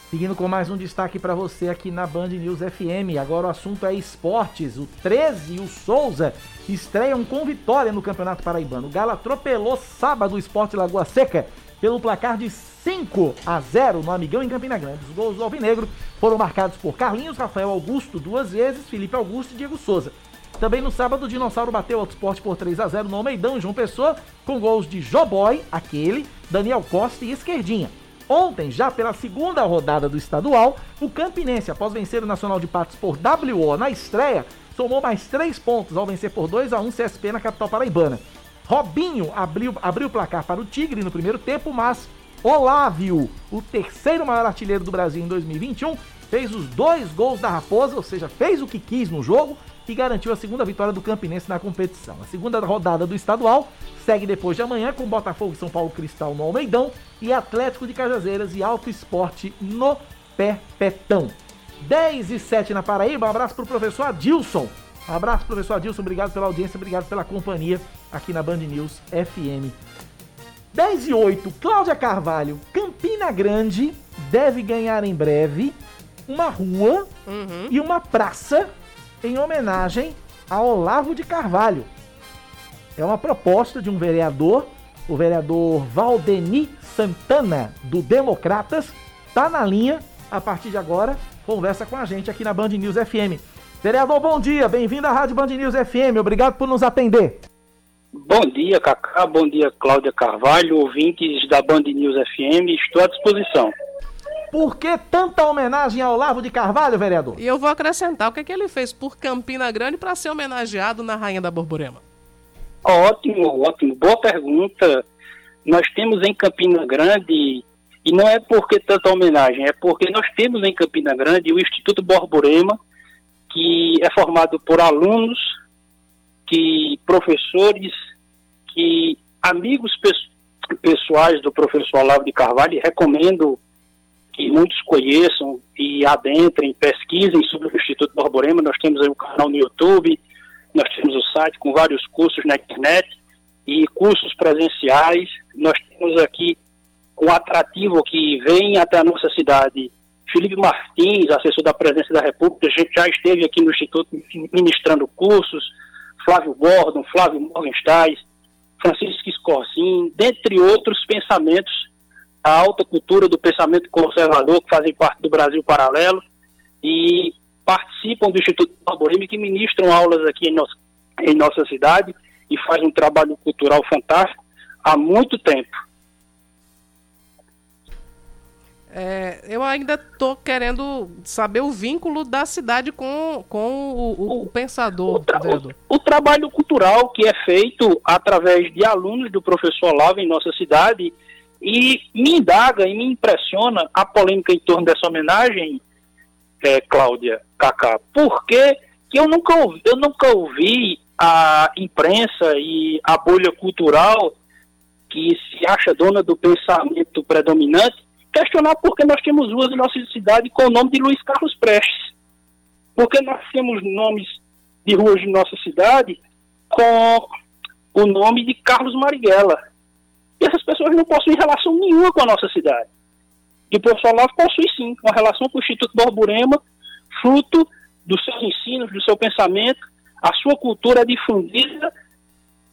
Seguindo com mais um destaque para você aqui na Band News FM. Agora o assunto é esportes. O 13 e o Souza estreiam com vitória no Campeonato Paraibano. O Galo atropelou sábado o Esporte Lagoa Seca pelo placar de 5 a 0 no Amigão em Campina Grande. Os gols do Alvinegro foram marcados por Carlinhos, Rafael Augusto duas vezes, Felipe Augusto e Diego Souza. Também no sábado, o Dinossauro bateu o Autosport por 3 a 0 no Almeidão, João Pessoa, com gols de Joboy, aquele, Daniel Costa e Esquerdinha. Ontem, já pela segunda rodada do estadual, o Campinense, após vencer o Nacional de Patos por WO na estreia, somou mais 3 pontos ao vencer por 2 a 1 CSP na capital paraibana. Robinho abriu, abriu o placar para o Tigre no primeiro tempo, mas Olávio, o terceiro maior artilheiro do Brasil em 2021, fez os dois gols da Raposa, ou seja, fez o que quis no jogo e garantiu a segunda vitória do Campinense na competição. A segunda rodada do estadual segue depois de amanhã com Botafogo e São Paulo Cristal no Almeidão e Atlético de Cajazeiras e Alto Esporte no Perpetão. 10 e 7 na Paraíba, um abraço pro professor Adilson. Um abraço, professor Adilson, obrigado pela audiência, obrigado pela companhia aqui na Band News FM. 10 e 8, Cláudia Carvalho, Campina Grande deve ganhar em breve uma rua Uhum. e uma praça em homenagem a Olavo de Carvalho. É uma proposta de um vereador, o vereador Valdeni Santana, do Democratas, tá na linha a partir de agora, conversa com a gente aqui na Band News FM. Vereador, bom dia, bem-vindo à Rádio Band News FM, obrigado por nos atender. Bom dia, Cacá. Bom dia, Cláudia Carvalho, ouvintes da Band News FM. Estou à disposição. Por que tanta homenagem ao Olavo de Carvalho, vereador? E eu vou acrescentar o que, é que ele fez por Campina Grande para ser homenageado na Rainha da Borborema. Ótimo, ótimo. Boa pergunta. Nós temos em Campina Grande, e não é porque tanta homenagem, é porque nós temos em Campina Grande o Instituto Borborema, que é formado por alunos, que professores, que amigos pes- pessoais do professor Olavo de Carvalho, e recomendo que muitos conheçam e adentrem, pesquisem sobre o Instituto Borborema. Nós temos aí um canal no YouTube, nós temos o site com vários cursos na internet e cursos presenciais. Nós temos aqui um atrativo que vem até a nossa cidade. Felipe Martins, assessor da Presidência da República, já esteve aqui no Instituto ministrando cursos. Flávio Gordon, Flávio Morgenstein, Francisco Scorsin, dentre outros pensamentos a alta cultura do pensamento conservador que fazem parte do Brasil Paralelo e participam do Instituto Barborema que ministram aulas aqui em nossa, em nossa cidade e fazem um trabalho cultural fantástico há muito tempo. É, eu ainda estou querendo saber o vínculo da cidade com, com o, o, o pensador. O, tra o, trabalho cultural que é feito através de alunos do professor Olavo em nossa cidade e me indaga e me impressiona a polêmica em torno dessa homenagem, é, Cláudia Cacá, porque que eu nunca, ouvi, eu nunca ouvi a imprensa e a bolha cultural que se acha dona do pensamento predominante questionar por que nós temos ruas em nossa cidade com o nome de Luiz Carlos Prestes. Porque nós temos nomes de ruas de nossa cidade com o nome de Carlos Marighella. E essas pessoas não possuem relação nenhuma com a nossa cidade. E o professor Olavo possui sim uma relação com o Instituto Borborema, fruto dos seus ensinos, do seu pensamento, a sua cultura é difundida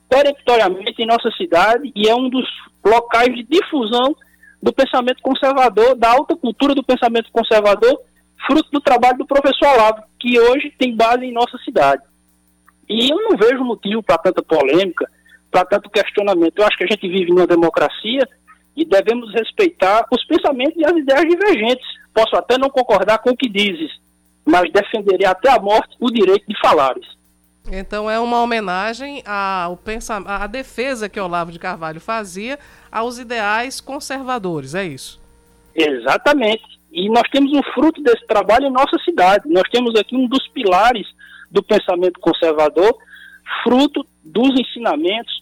peremptoriamente em nossa cidade e é um dos locais de difusão do pensamento conservador, da alta cultura do pensamento conservador, fruto do trabalho do professor Olavo, que hoje tem base em nossa cidade. E eu não vejo motivo para tanta polêmica, para tanto questionamento. Eu acho que a gente vive numa democracia e devemos respeitar os pensamentos e as ideias divergentes. Posso até não concordar com o que dizes, mas defenderei até a morte o direito de falares. Então é uma homenagem ao à defesa que Olavo de Carvalho fazia aos ideais conservadores, é isso? Exatamente. E nós temos um fruto desse trabalho em nossa cidade. Nós temos aqui um dos pilares do pensamento conservador, fruto dos ensinamentos,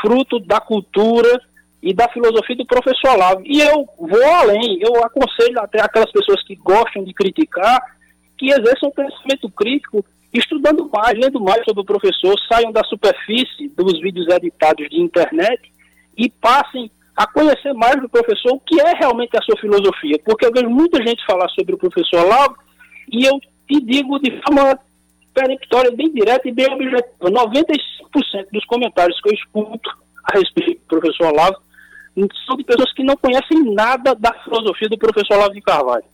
fruto da cultura e da filosofia do professor Olavo. E eu vou além, eu aconselho até aquelas pessoas que gostam de criticar, que exerçam um pensamento crítico, estudando mais, lendo mais sobre o professor, saiam da superfície dos vídeos editados de internet e passem a conhecer mais do professor o que é realmente a sua filosofia. Porque eu vejo muita gente falar sobre o professor Olavo e eu te digo de forma peremptória, bem direta e bem objetiva. 95% dos comentários que eu escuto a respeito do professor Olavo são de pessoas que não conhecem nada da filosofia do professor Olavo de Carvalho.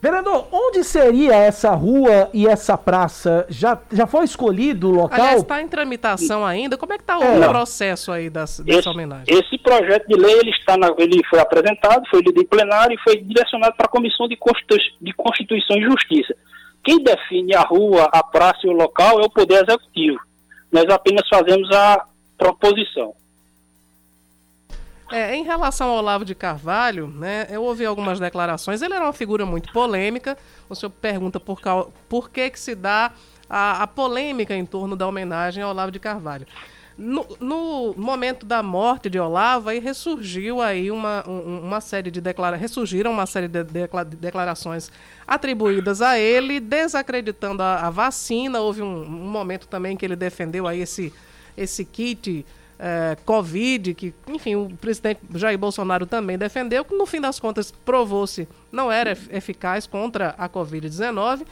Vereador, onde seria essa rua e essa praça? Já, já foi escolhido o local? Aliás, está em tramitação ainda. Como é que está o é. processo aí dessa, dessa esse, homenagem? Esse projeto de lei ele está na, ele foi apresentado, foi lido em plenário e foi direcionado para a Comissão de, Constitu, de Constituição e Justiça. Quem define a rua, a praça e o local é o Poder Executivo. Nós apenas fazemos a proposição. É, em relação ao Olavo de Carvalho, né, eu ouvi algumas declarações. Ele era uma figura muito polêmica. O senhor pergunta por, por que, que se dá a, a polêmica em torno da homenagem ao Olavo de Carvalho. No, no, momento da morte de Olavo, aí ressurgiu aí uma, uma série de declarações, ressurgiram uma série de declarações atribuídas a ele, desacreditando a, a vacina. Houve um, um, momento também que ele defendeu aí esse, esse kit é, Covid, que, enfim, o presidente Jair Bolsonaro também defendeu, que no fim das contas provou-se não era eficaz contra a Covid-19.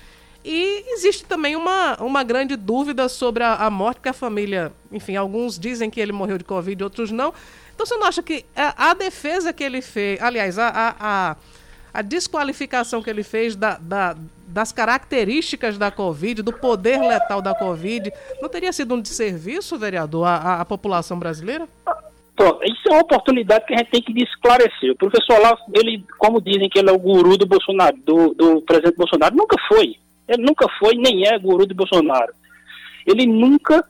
E existe também uma, uma grande dúvida sobre a, a, morte, porque a família, enfim, alguns dizem que ele morreu de Covid, outros não. Então você não acha que a, a defesa que ele fez, aliás, a, a, a desqualificação que ele fez da, da, das características da Covid, do poder letal da Covid, não teria sido um desserviço, vereador, à, à população brasileira? Pronto, isso é uma oportunidade que a gente tem que esclarecer. O professor Olavo, ele, como dizem que ele é o guru do Bolsonaro, do, do presidente Bolsonaro, nunca foi. Ele nunca foi, nem é guru de Bolsonaro. Ele nunca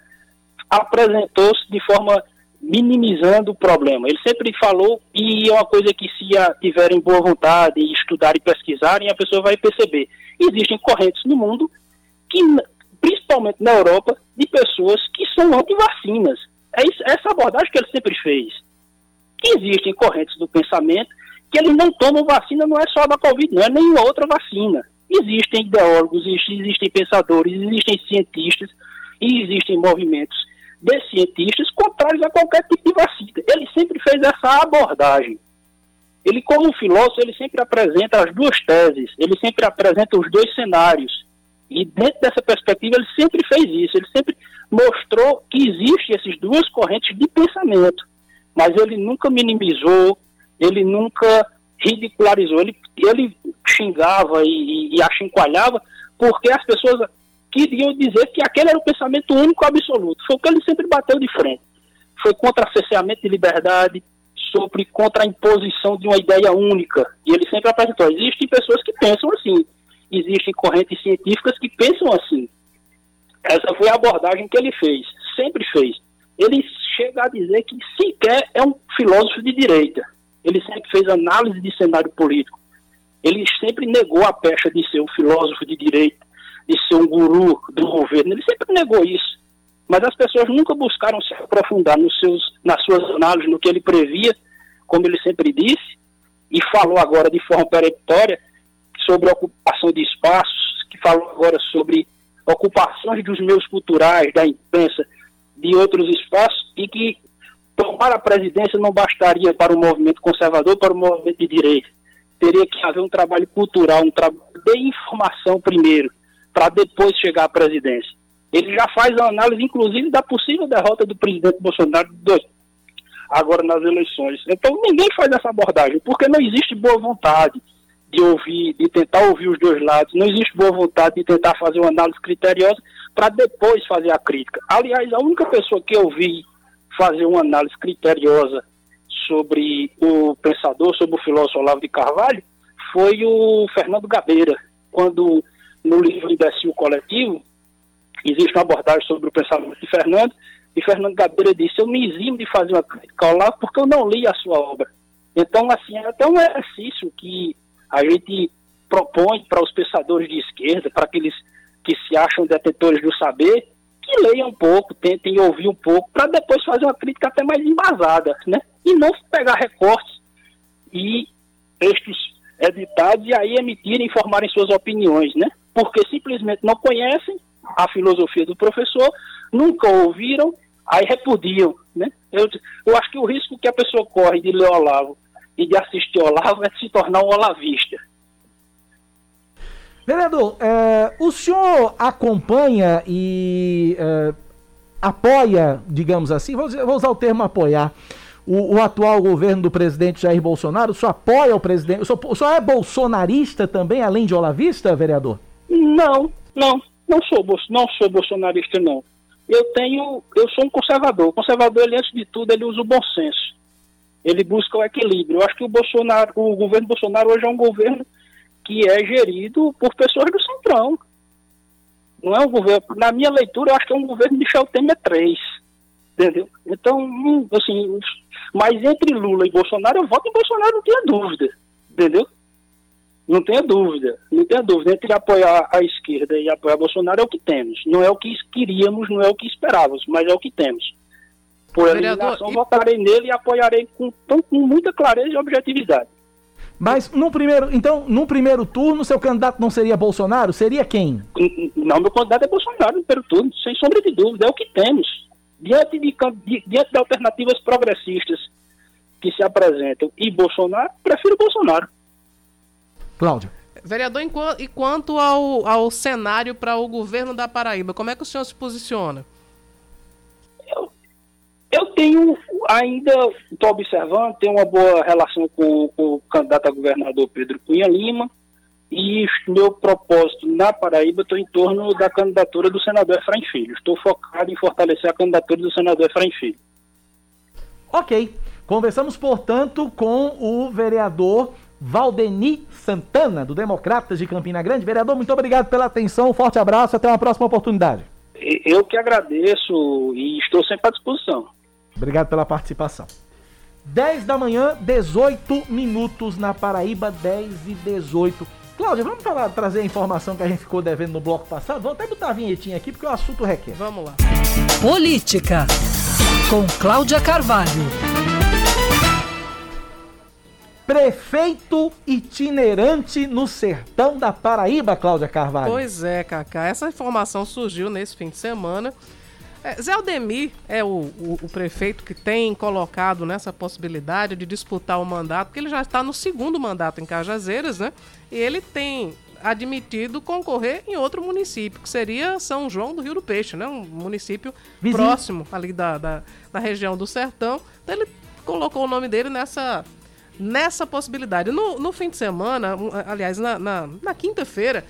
apresentou-se de forma minimizando o problema. Ele sempre falou, e é uma coisa que se tiverem boa vontade, estudar e pesquisarem, a pessoa vai perceber. Existem correntes no mundo, que, principalmente na Europa, de pessoas que são anti-vacinas. É essa abordagem que ele sempre fez. Existem correntes do pensamento que eles não tomam vacina, não é só da Covid, não é nenhuma outra vacina. Existem ideólogos, existem pensadores, existem cientistas e existem movimentos de cientistas contrários a qualquer tipo de vacina. Ele sempre fez essa abordagem. Ele, como filósofo, ele sempre apresenta as duas teses, ele sempre apresenta os dois cenários. E dentro dessa perspectiva, ele sempre fez isso, ele sempre mostrou que existem essas duas correntes de pensamento. Mas ele nunca minimizou, ele nunca ridicularizou, ele, ele xingava e, e, e achincoalhava porque as pessoas queriam dizer que aquele era o pensamento único absoluto. Foi o que ele sempre bateu de frente. Foi contra cerceamento de liberdade, sobre contra a imposição de uma ideia única. E ele sempre apresentou: existem pessoas que pensam assim, existem correntes científicas que pensam assim. Essa foi a abordagem que ele fez, sempre fez. Ele chega a dizer que sequer é um filósofo de direita. Ele sempre fez análise de cenário político. Ele sempre negou a pecha de ser um filósofo de direita, de ser um guru do governo. Ele sempre negou isso. Mas as pessoas nunca buscaram se aprofundar nos seus, nas suas análises, no que ele previa, como ele sempre disse, e falou agora de forma peremptória sobre ocupação de espaços, que falou agora sobre ocupações dos meios culturais, da imprensa, de outros espaços, e que tomar a presidência não bastaria para o movimento conservador, para o movimento de direita. Teria que haver um trabalho cultural, um trabalho de informação primeiro, para depois chegar à presidência. Ele já faz a análise, inclusive, da possível derrota do presidente Bolsonaro agora nas eleições. Então ninguém faz essa abordagem, porque não existe boa vontade de ouvir, de tentar ouvir os dois lados, não existe boa vontade de tentar fazer uma análise criteriosa para depois fazer a crítica. Aliás, a única pessoa que eu vi fazer uma análise criteriosa sobre o pensador, sobre o filósofo Olavo de Carvalho, foi o Fernando Gabeira, quando no livro Imbecil Coletivo, existe uma abordagem sobre o pensamento de Fernando, e Fernando Gabeira disse, eu me eximo de fazer uma crítica ao Olavo porque eu não li a sua obra. Então, assim, é até um exercício que a gente propõe para os pensadores de esquerda, para aqueles que se acham detentores do saber, que leiam um pouco, tentem ouvir um pouco, para depois fazer uma crítica até mais embasada, né? E não pegar recortes e textos editados e aí emitirem, informarem suas opiniões, né? Porque simplesmente não conhecem a filosofia do professor, nunca ouviram, aí repudiam, né? Eu, eu acho que o risco que a pessoa corre de ler Olavo e de assistir Olavo é de se tornar um olavista. Vereador, é, o senhor acompanha e é, apoia, digamos assim, vou, vou, usar o termo apoiar, o, o, atual governo do presidente Jair Bolsonaro? O senhor apoia o presidente? O senhor, o senhor é bolsonarista também, além de olavista, vereador? Não, não. Não sou, não sou bolsonarista, não. Eu tenho, eu sou um conservador. O conservador, ele, antes de tudo, ele usa o bom senso. Ele busca o equilíbrio. Eu acho que o Bolsonaro, o governo Bolsonaro hoje é um governo que é gerido por pessoas do Centrão. Não é um governo, na minha leitura, eu acho que é um governo de Michel Temer 3. Entendeu? Então, hum, assim, mas entre Lula e Bolsonaro, eu voto em Bolsonaro, não tenha dúvida. Entendeu? Não tenha dúvida, não tenha dúvida. Entre apoiar a esquerda e apoiar Bolsonaro é o que temos. Não é o que queríamos, não é o que esperávamos, mas é o que temos. Por eliminação, e... votarei nele e apoiarei com, com muita clareza e objetividade. Mas no primeiro, então, no primeiro turno, seu candidato não seria Bolsonaro? Seria quem? Não, meu candidato é Bolsonaro no primeiro turno, sem sombra de dúvida, é o que temos. Diante de, diante de alternativas progressistas que se apresentam e Bolsonaro, prefiro Bolsonaro. Cláudio. Vereador, e quanto ao, ao cenário para o governo da Paraíba, como é que o senhor se posiciona? Eu, eu tenho ainda, estou observando, tenho uma boa relação com, com, o candidato a governador Pedro Cunha Lima, e meu propósito na Paraíba estou em torno da candidatura do senador Efraim Filho. Estou focado em fortalecer a candidatura do senador Efraim Filho. Ok. Conversamos, portanto, com o vereador Valdeni Santana, do Democratas de Campina Grande. Vereador, muito obrigado pela atenção, um forte abraço, até uma próxima oportunidade. Eu que agradeço e estou sempre à disposição. Obrigado pela participação. 10 da manhã, 18 minutos na Paraíba, 10 e 18. Cláudia, vamos falar, trazer a informação que a gente ficou devendo no bloco passado? Vou até botar a vinhetinha aqui porque o assunto requer. Vamos lá. Política, com Cláudia Carvalho. Prefeito itinerante no sertão da Paraíba, Cláudia Carvalho. Pois é, Cacá. Essa informação surgiu nesse fim de semana. É, Zé Aldemir é o, o, o, prefeito que tem colocado nessa possibilidade de disputar o mandato, porque ele já está no segundo mandato em Cajazeiras, né? E ele tem admitido concorrer em outro município, que seria São João do Rio do Peixe, né? Um município Vizinho. próximo ali da, da, da região do sertão. Então ele colocou o nome dele nessa nessa possibilidade. No, no fim de semana, aliás, na, na, na quinta-feira,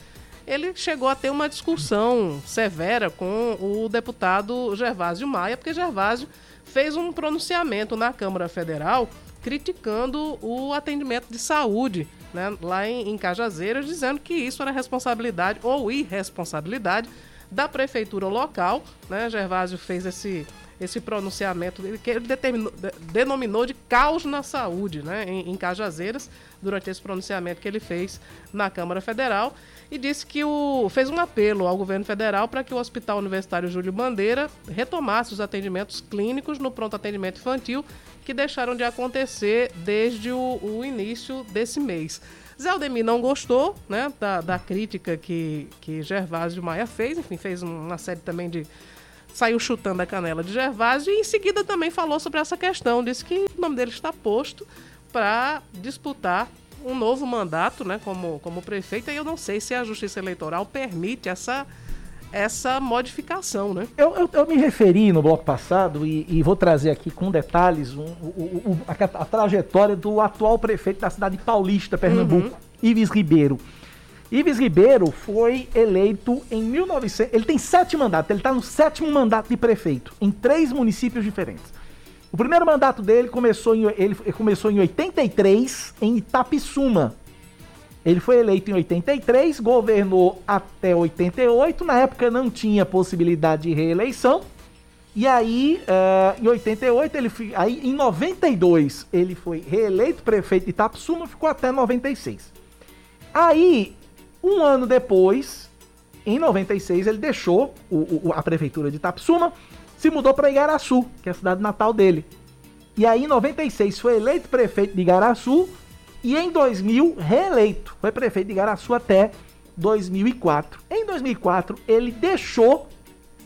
ele chegou a ter uma discussão severa com o deputado Gervásio Maia, porque Gervásio fez um pronunciamento na Câmara Federal criticando o atendimento de saúde né, lá em, em Cajazeiras, dizendo que isso era responsabilidade ou irresponsabilidade da prefeitura local. Né? Gervásio fez esse, esse pronunciamento que ele determinou, de, denominou de caos na saúde né, em, em Cajazeiras, durante esse pronunciamento que ele fez na Câmara Federal e disse que o, fez um apelo ao governo federal para que o Hospital Universitário Júlio Bandeira retomasse os atendimentos clínicos no pronto atendimento infantil que deixaram de acontecer desde o, o início desse mês. Zé Aldemir não gostou né, da, da crítica que, que Gervásio Maia fez, enfim, fez uma série também de. saiu chutando a canela de Gervásio e em seguida também falou sobre essa questão. Disse que o nome dele está posto para disputar um novo mandato né, como, como prefeito. E eu não sei se a Justiça Eleitoral permite essa essa modificação, né? Eu, eu, eu, me referi no bloco passado e, e vou trazer aqui com detalhes um, um, um, a, a, trajetória do atual prefeito da cidade paulista, Pernambuco, uhum. Ives Ribeiro. Ives Ribeiro foi eleito em 1900. Ele tem sete mandatos, ele está no sétimo mandato de prefeito, em três municípios diferentes. O primeiro mandato dele começou em, ele começou em 83, em Itapissuma, ele foi eleito em 83, governou até 88. Na época não tinha possibilidade de reeleição. E aí, uh, em 88, ele aí em 92, ele foi reeleito prefeito de Itapsuma, ficou até 96. Aí, um ano depois, em 96, ele deixou o, o, a prefeitura de Itapsuma, se mudou para Igaraçu, que é a cidade natal dele. E aí, em 96, foi eleito prefeito de Igaraçu e em 2000 reeleito. Foi prefeito de Garaçu até 2004. Em 2004 ele deixou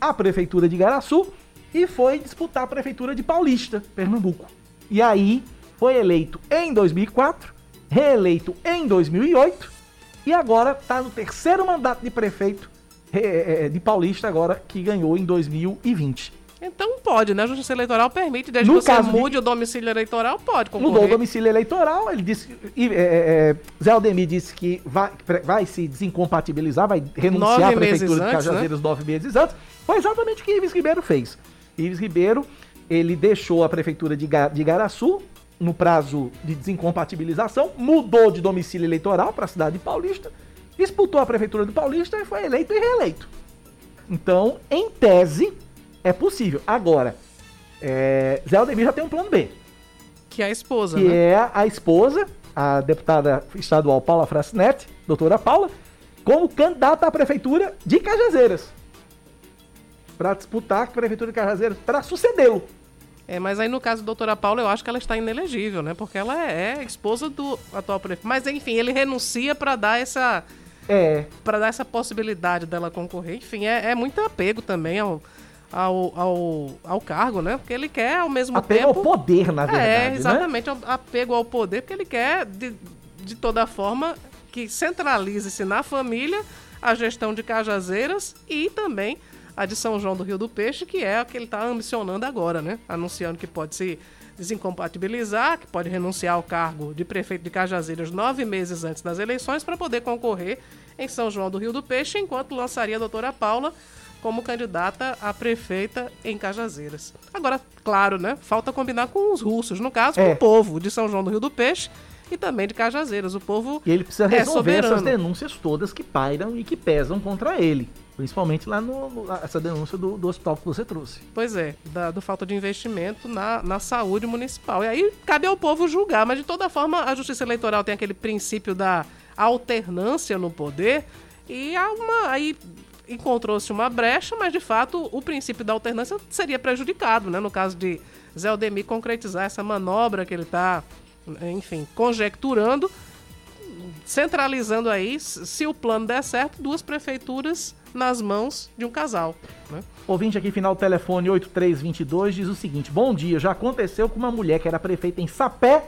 a prefeitura de Garaçu e foi disputar a prefeitura de Paulista, Pernambuco. E aí foi eleito em 2004, reeleito em 2008 e agora está no terceiro mandato de prefeito de Paulista agora que ganhou em 2020. Então pode, né? A Justiça Eleitoral permite, desde no que você mude de... o domicílio eleitoral, pode concorrer. Mudou o domicílio eleitoral, ele disse. E, é, é, Zé Aldemir disse que vai, vai se desincompatibilizar, vai renunciar nove à Prefeitura de Cajazeiras né? nove meses antes. Foi exatamente o que Ives Ribeiro fez. Ives Ribeiro, ele deixou a Prefeitura de, Ga, de Garaçu no prazo de desincompatibilização, mudou de domicílio eleitoral para a cidade de Paulista, disputou a Prefeitura de Paulista e foi eleito e reeleito. Então, em tese, é possível. Agora, é, Zé Aldemir já tem um plano B. Que é a esposa, que né? é a esposa, a deputada estadual Paula Fracinetti, doutora Paula, como candidata à prefeitura de Cajazeiras. Para disputar a prefeitura de Cajazeiras, para sucedê-lo. É, mas aí no caso da doutora Paula, eu acho que ela está inelegível, né? Porque ela é, é esposa do atual prefeito. Mas enfim, ele renuncia para dar essa. É. Para dar essa possibilidade dela concorrer. Enfim, é, é muito apego também ao ao, ao, ao cargo, né? Porque ele quer ao mesmo apego tempo. Apego ao poder, na verdade. É, exatamente, né? apego ao poder, porque ele quer, de, de toda forma, que centralize-se na família a gestão de Cajazeiras e também a de São João do Rio do Peixe, que é a que ele está ambicionando agora, né? Anunciando que pode se desincompatibilizar, que pode renunciar ao cargo de prefeito de Cajazeiras nove meses antes das eleições para poder concorrer em São João do Rio do Peixe, enquanto lançaria a doutora Paula como candidata a prefeita em Cajazeiras. Agora, claro, né? Falta combinar com os russos, no caso, é. com o povo de São João do Rio do Peixe e também de Cajazeiras. O povo E ele precisa é resolver é essas denúncias todas que pairam e que pesam contra ele. Principalmente lá no, no essa denúncia do, do, hospital que você trouxe. Pois é, da do falta de investimento na, na saúde municipal. E aí cabe ao povo julgar, mas de toda forma a Justiça Eleitoral tem aquele princípio da alternância no poder e há uma, aí encontrou-se uma brecha, mas de fato o princípio da alternância seria prejudicado, né? No caso de Zé Aldemir concretizar essa manobra que ele está, enfim, conjecturando, centralizando aí, se o plano der certo, duas prefeituras nas mãos de um casal. Né? Ouvinte aqui, final do telefone 8322, diz o seguinte: Bom dia, já aconteceu com uma mulher que era prefeita em Sapé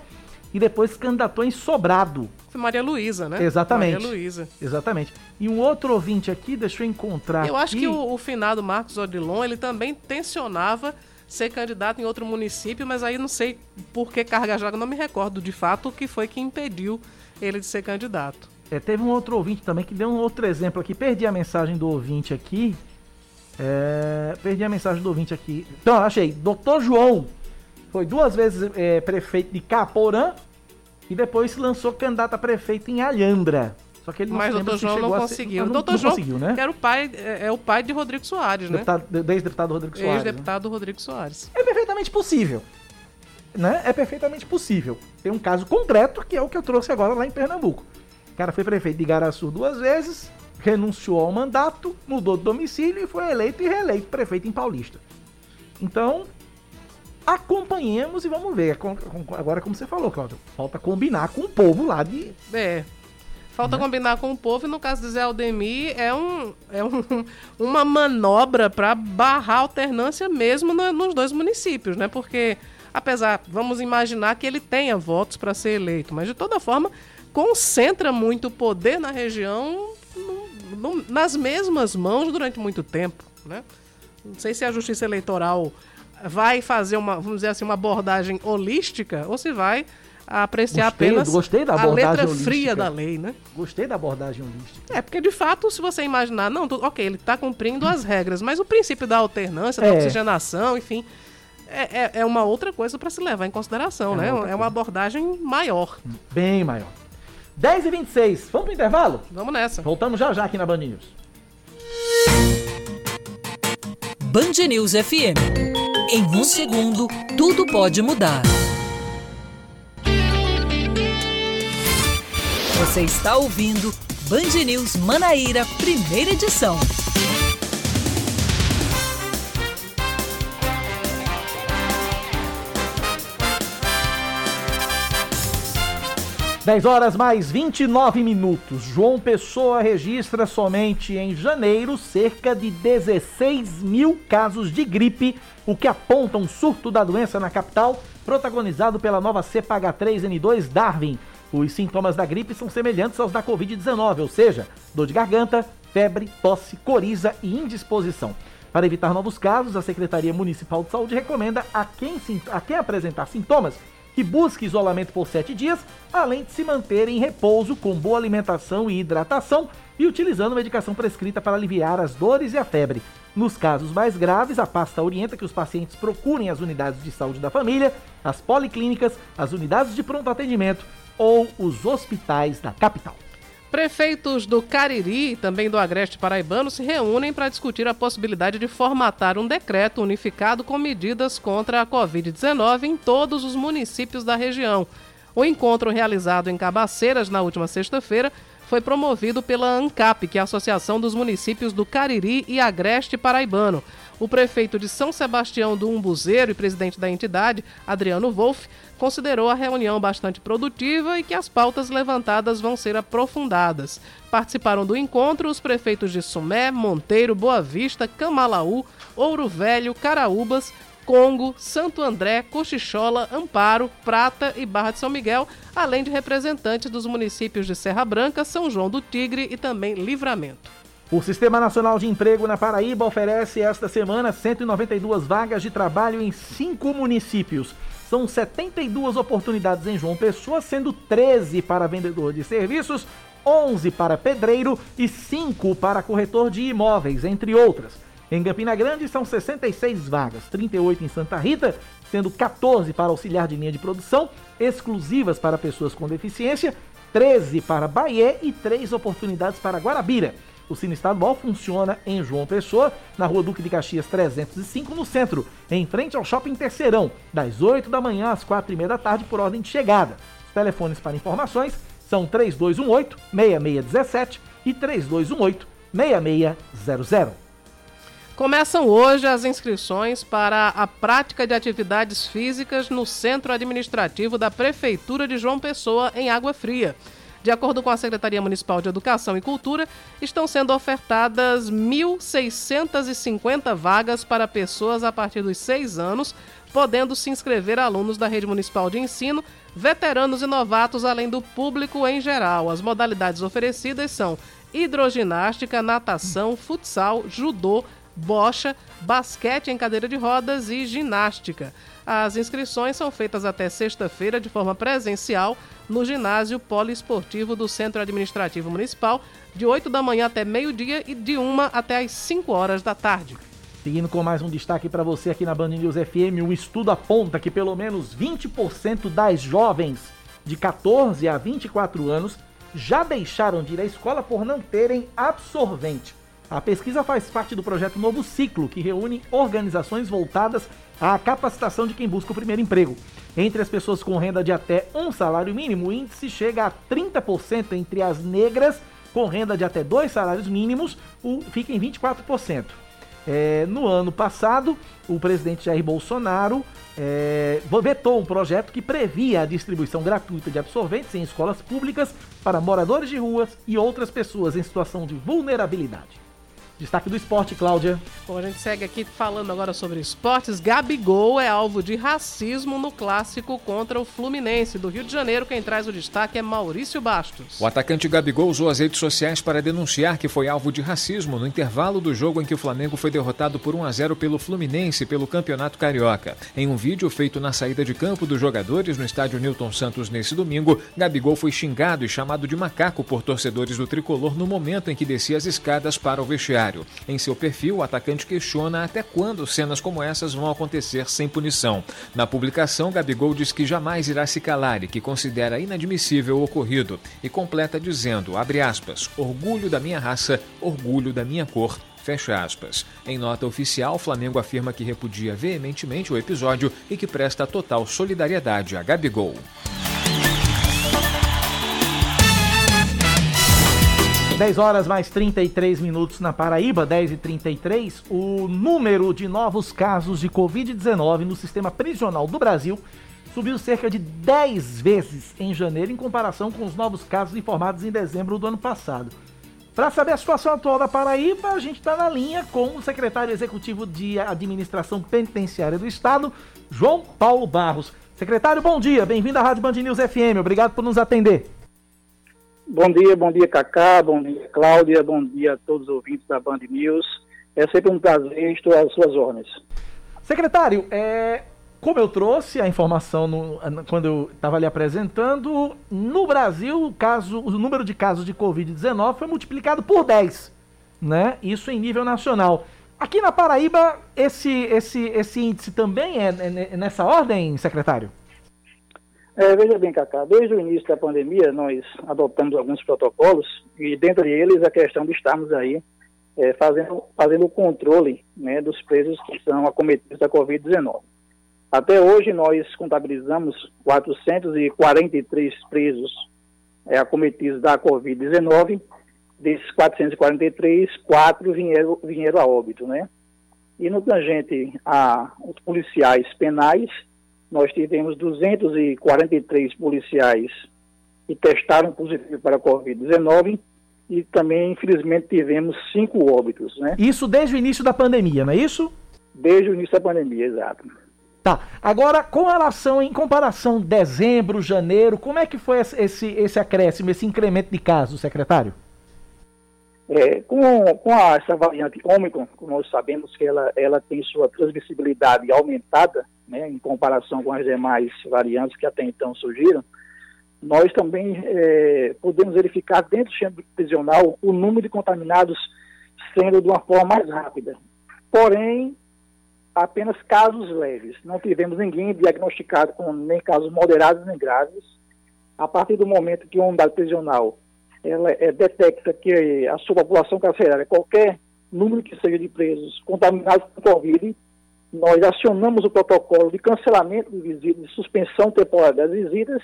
e depois se candidatou em Sobrado. Foi Maria Luísa, né? Exatamente. Maria Luísa. Exatamente. E um outro ouvinte aqui, deixa eu encontrar. Eu acho que o, o finado Marcos Odilon, ele também tensionava ser candidato em outro município, mas aí não sei por que carga jaga, não me recordo de fato o que foi que impediu ele de ser candidato. É, teve um outro ouvinte também que deu um outro exemplo aqui. Perdi a mensagem do ouvinte aqui. É, perdi a mensagem do ouvinte aqui. Então, achei. Doutor João Foi duas vezes é, prefeito de Caporã e depois se lançou candidato a prefeito em Alhandra. Só que ele não Mas o João não a ser- conseguiu. não- O doutor não João, conseguiu, né? que era o pai, é, é o pai de Rodrigo Soares, né? Deputado, de- ex-deputado Rodrigo Soares. né? Ex-deputado Rodrigo Soares. É perfeitamente possível. Né? É perfeitamente possível. Tem um caso concreto que é o que eu trouxe agora lá em Pernambuco. O cara foi prefeito de Igaraçu duas vezes, renunciou ao mandato, mudou de domicílio e foi eleito e reeleito prefeito em Paulista. Então, acompanhemos e vamos ver. Agora, como você falou, Cláudio, falta combinar com o povo lá de. É. Falta Né? combinar com o povo e no caso de Zé Aldemir é, um, é um, (laughs) uma manobra para barrar a alternância mesmo no- nos dois municípios, né? Porque, apesar, vamos imaginar que ele tenha votos para ser eleito, mas de toda forma concentra muito poder na região no- no- nas mesmas mãos durante muito tempo, né? Não sei se a justiça eleitoral vai fazer uma, vamos dizer assim, uma abordagem holística ou se vai apreciar Gostei, apenas gostei da a abordagem letra holística. fria da lei, né? Gostei da abordagem holística. É, porque de fato, se você imaginar, não, tu- ok, ele está cumprindo as regras, mas o princípio da alternância, da É. oxigenação, enfim, é, é- é uma outra coisa para se levar em consideração, É né? outra É uma abordagem maior. Bem maior. 10 e 26 Vamos pro intervalo? Vamos nessa. Voltamos já já aqui na Band News. Band News FM. Em um segundo, tudo pode mudar. Você está ouvindo Band News Manaíra, primeira edição. Dez horas mais 29 minutos. João Pessoa registra somente em janeiro cerca de 16 mil casos de gripe, o que aponta um surto da doença na capital, protagonizado pela nova cepa H3N2 Darwin. Os sintomas da gripe são semelhantes aos da Covid-19, ou seja, dor de garganta, febre, tosse, coriza e indisposição. Para evitar novos casos, a Secretaria Municipal de Saúde recomenda a quem, a quem apresentar sintomas que busque isolamento por sete dias, além de se manter em repouso com boa alimentação e hidratação e utilizando medicação prescrita para aliviar as dores e a febre. Nos casos mais graves, a pasta orienta que os pacientes procurem as unidades de saúde da família, as policlínicas, as unidades de pronto atendimento ou os hospitais da capital. Prefeitos do Cariri e também do Agreste Paraibano se reúnem para discutir a possibilidade de formatar um decreto unificado com medidas contra a Covid-19 em todos os municípios da região. O encontro realizado em Cabaceiras na última sexta-feira foi promovido pela ANCAP, que é a Associação dos Municípios do Cariri e Agreste Paraibano. O prefeito de São Sebastião do Umbuzeiro e presidente da entidade, Adriano Wolff, considerou a reunião bastante produtiva e que as pautas levantadas vão ser aprofundadas. Participaram do encontro os prefeitos de Sumé, Monteiro, Boa Vista, Camalaú, Ouro Velho, Caraúbas, Congo, Santo André, Cochichola, Amparo, Prata e Barra de São Miguel, além de representantes dos municípios de Serra Branca, São João do Tigre e também Livramento. O Sistema Nacional de Emprego na Paraíba oferece esta semana 192 vagas de trabalho em cinco municípios. São 72 oportunidades em João Pessoa, sendo 13 para vendedor de serviços, 11 para pedreiro e 5 para corretor de imóveis, entre outras. Em Campina Grande são 66 vagas, 38 em Santa Rita, sendo 14 para auxiliar de linha de produção, exclusivas para pessoas com deficiência, 13 para Bahia e 3 oportunidades para Guarabira. O Cine Estadual funciona em João Pessoa, na rua Duque de Caxias 305, no centro, em frente ao Shopping Terceirão, das 8 da manhã às 4 e meia da tarde, por ordem de chegada. Os telefones para informações são 3218-6617 e 3218-6600. Começam hoje as inscrições para a prática de atividades físicas no Centro Administrativo da Prefeitura de João Pessoa, em Água Fria. De acordo com a Secretaria Municipal de Educação e Cultura, estão sendo ofertadas 1.650 vagas para pessoas a partir dos 6 anos, podendo se inscrever alunos da Rede Municipal de Ensino, veteranos e novatos, além do público em geral. As modalidades oferecidas são hidroginástica, natação, futsal, judô, bocha, basquete em cadeira de rodas e ginástica. As inscrições são feitas até sexta-feira de forma presencial no ginásio poliesportivo do Centro Administrativo Municipal, de 8 da manhã até meio-dia e de 1 até as 5 horas da tarde. Seguindo com mais um destaque para você aqui na Band News FM, um estudo aponta que pelo menos 20% das jovens de 14 a 24 anos já deixaram de ir à escola por não terem absorvente. A pesquisa faz parte do projeto Novo Ciclo, que reúne organizações voltadas à capacitação de quem busca o primeiro emprego. Entre as pessoas com renda de até um salário mínimo, o índice chega a 30% entre as negras com renda de até dois salários mínimos, o, fica em 24%. É, no ano passado, o presidente Jair Bolsonaro é, vetou um projeto que previa a distribuição gratuita de absorventes em escolas públicas para moradores de ruas e outras pessoas em situação de vulnerabilidade. Destaque do esporte, Cláudia. Bom, a gente segue aqui falando agora sobre esportes. Gabigol é alvo de racismo no clássico contra o Fluminense do Rio de Janeiro. Quem traz o destaque é Maurício Bastos. O atacante Gabigol usou as redes sociais para denunciar que foi alvo de racismo no intervalo do jogo em que o Flamengo foi derrotado por 1 a 0 pelo Fluminense pelo Campeonato Carioca. Em um vídeo feito na saída de campo dos jogadores no estádio Newton Santos nesse domingo, Gabigol foi xingado e chamado de macaco por torcedores do tricolor no momento em que descia as escadas para o vestiário. Em seu perfil, o atacante questiona até quando cenas como essas vão acontecer sem punição. Na publicação, Gabigol diz que jamais irá se calar e que considera inadmissível o ocorrido e completa dizendo, aspas, orgulho da minha raça, orgulho da minha cor, Fecha aspas. Em nota oficial, o Flamengo afirma que repudia veementemente o episódio e que presta total solidariedade a Gabigol. 10 horas mais 33 minutos na Paraíba, 10 e 33, o número de novos casos de Covid-19 no sistema prisional do Brasil subiu cerca de 10 vezes em janeiro em comparação com os novos casos informados em dezembro do ano passado. Para saber a situação atual da Paraíba, a gente está na linha com o secretário executivo de Administração Penitenciária do Estado, João Paulo Barros. Secretário, bom dia, bem-vindo à Rádio Band News FM, obrigado por nos atender. Bom dia, bom dia, Cacá, bom dia, Cláudia, bom dia a todos os ouvintes da Band News. É sempre um prazer, estou às suas ordens. Secretário, é, como eu trouxe a informação no, quando eu estava ali apresentando, no Brasil o, caso, o número de casos de Covid-19 foi multiplicado por 10, né? Isso em nível nacional. Aqui na Paraíba, esse, esse, esse índice também é, é nessa ordem, secretário? É, veja bem, Cacá, desde o início da pandemia nós adotamos alguns protocolos e dentre eles a questão de estarmos aí é, fazendo, fazendo o controle né, dos presos que são acometidos da Covid-19. Até hoje nós contabilizamos 443 presos é, acometidos da Covid-19, desses 443, quatro vieram, vieram a óbito, né? E no tangente a os policiais penais, nós tivemos 243 policiais que testaram positivo para a Covid-19 e também, infelizmente, tivemos cinco óbitos, né? Isso desde o início da pandemia, não é isso? Desde o início da pandemia, exato. Tá. Agora, com relação, em comparação dezembro, janeiro, como é que foi esse, esse acréscimo, esse incremento de casos, secretário? É, com com a, essa variante Ômicron, como nós sabemos que ela, ela tem sua transmissibilidade aumentada, né, em comparação com as demais variantes que até então surgiram, nós também é, podemos verificar dentro do centro prisional o número de contaminados sendo de uma forma mais rápida. Porém, apenas casos leves. Não tivemos ninguém diagnosticado com nem casos moderados nem graves. A partir do momento que uma unidade prisional ela é, detecta que a sua população carcerária, qualquer número que seja de presos contaminados com Covid, nós acionamos o protocolo de cancelamento de visitas, de suspensão temporária das visitas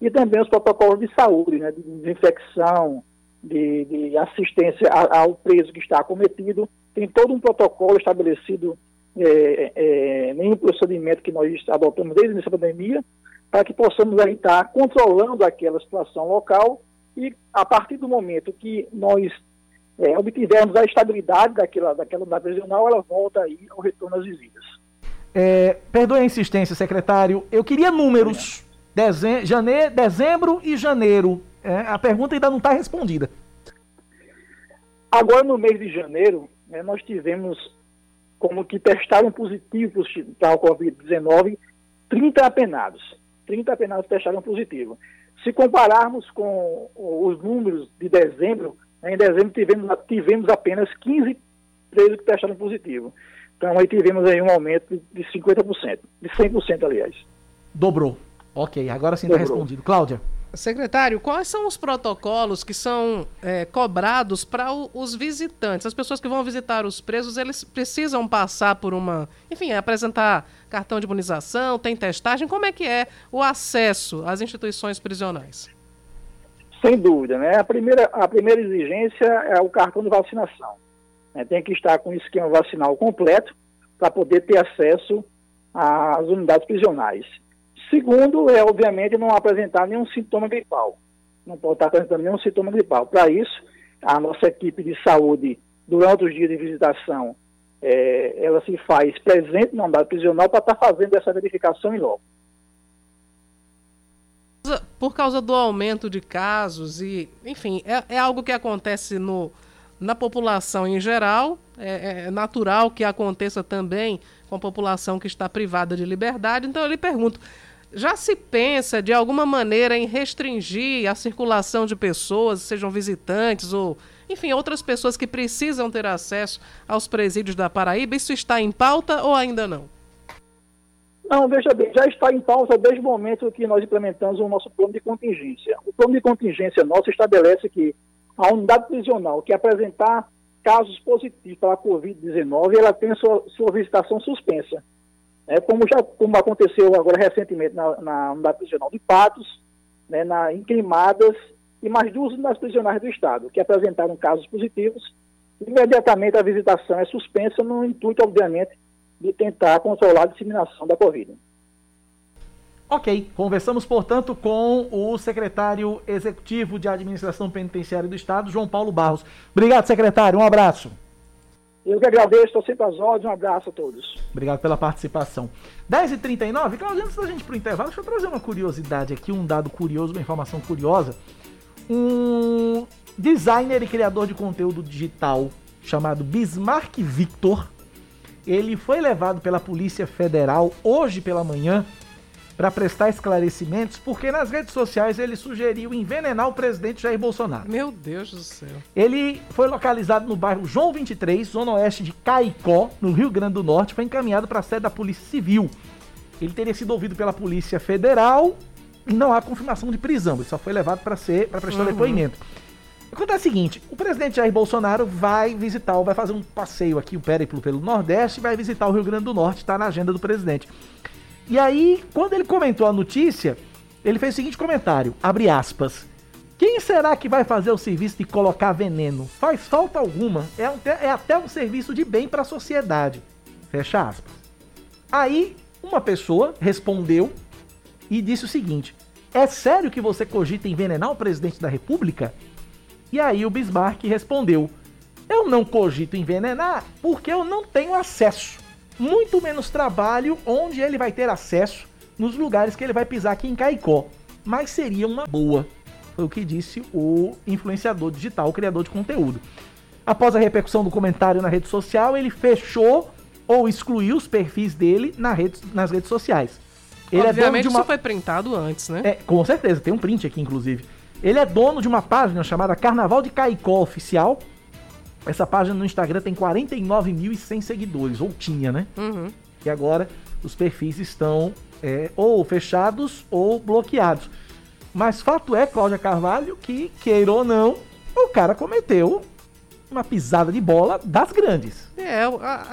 e também os protocolos de saúde, né, de desinfecção, de, de assistência ao preso que está acometido. Tem todo um protocolo estabelecido é, é, procedimento que nós adotamos desde a pandemia, para que possamos aí estar controlando aquela situação local e a partir do momento que nós é, obtivermos a estabilidade daquela, daquela unidade prisional, ela volta aí ao retorno às visitas. É, perdoe a insistência, secretário. Eu queria números. Dezem janeiro, dezembro e janeiro. É, a pergunta ainda não está respondida. Agora, no mês de janeiro, né, nós tivemos como que testaram positivo para o Covid-19 30 apenados. 30 apenados testaram positivo. Se compararmos com os números de dezembro, em dezembro tivemos, tivemos apenas 15 presos que testaram positivo. Então aí tivemos aí um aumento de 50%, de 100% aliás. Dobrou. Ok, agora sim está respondido. Cláudia. Secretário, quais são os protocolos que são é, cobrados para os visitantes? As pessoas que vão visitar os presos, eles precisam passar por uma, enfim, apresentar cartão de imunização, tem testagem. Como é que é o acesso às instituições prisionais? Sem dúvida, né? A primeira, a primeira exigência é o cartão de vacinação. Né? Tem que estar com o esquema vacinal completo para poder ter acesso às unidades prisionais. Segundo, é obviamente não apresentar nenhum sintoma gripal. Não pode estar apresentando nenhum sintoma gripal. Para isso, a nossa equipe de saúde, durante os dias de visitação, é, ela se faz presente na unidade prisional para estar fazendo essa verificação em loco. Por causa do aumento de casos e, enfim, é, é algo que acontece no, na população em geral, é, é, natural que aconteça também com a população que está privada de liberdade. Então eu lhe pergunto, já se pensa de alguma maneira em restringir a circulação de pessoas, sejam visitantes ou, enfim, outras pessoas que precisam ter acesso aos presídios da Paraíba? Isso está em pauta ou ainda não? Não, veja bem, já está em pauta desde o momento que nós implementamos o nosso plano de contingência. O plano de contingência nosso estabelece que a unidade prisional que apresentar casos positivos para a Covid-19, ela tem sua, sua visitação suspensa né, como, já, como aconteceu agora recentemente na, na unidade prisional de Patos, né, na, em Queimadas, e mais duas unidades prisionais do Estado, que apresentaram casos positivos. Imediatamente a visitação é suspensa no intuito, obviamente, de tentar controlar a disseminação da Covid. Ok, conversamos, portanto, com o secretário executivo de Administração Penitenciária do Estado, João Paulo Barros. Obrigado, secretário. Um abraço. Eu que agradeço, estou sempre às ordens. Um abraço a todos. Obrigado pela participação. 10h39, Claudio, antes da gente ir para o intervalo, deixa eu trazer uma curiosidade aqui, um dado curioso, uma informação curiosa. Um designer e criador de conteúdo digital chamado Bismarck Victor, ele foi levado pela Polícia Federal hoje pela manhã para prestar esclarecimentos, porque nas redes sociais ele sugeriu envenenar o presidente Jair Bolsonaro. Meu Deus do céu. Ele foi localizado no bairro João 23, zona oeste de Caicó, no Rio Grande do Norte, foi encaminhado para a sede da Polícia Civil. Ele teria sido ouvido pela Polícia Federal e não há confirmação de prisão, ele só foi levado para ser para prestar uhum. depoimento. Acontece o seguinte, o presidente Jair Bolsonaro vai visitar, vai fazer um passeio aqui, um périplo pelo Nordeste, vai visitar o Rio Grande do Norte, está na agenda do presidente. E aí, quando ele comentou a notícia, ele fez o seguinte comentário, abre aspas. Quem será que vai fazer o serviço de colocar veneno? Faz falta alguma. É, um, é até um serviço de bem para a sociedade. Fecha aspas. Aí, uma pessoa respondeu e disse o seguinte: É sério que você cogita envenenar o presidente da República? E aí o Bismarck respondeu: Eu não cogito envenenar porque eu não tenho acesso muito menos trabalho onde ele vai ter acesso nos lugares que ele vai pisar aqui em Caicó. Mas seria uma boa, foi o que disse o influenciador digital, o criador de conteúdo. Após a repercussão do comentário na rede social, ele fechou ou excluiu os perfis dele na rede, nas redes sociais. Ele Obviamente é uma... isso foi printado antes, né? É, com certeza, tem um print aqui, inclusive. Ele é dono de uma página chamada Carnaval de Caicó Oficial, essa página no Instagram tem 49.100 seguidores, ou tinha, né? Uhum. E agora os perfis estão é, ou fechados ou bloqueados. Mas fato é, Cláudia Carvalho, que, queira ou não, o cara cometeu uma pisada de bola das grandes. É,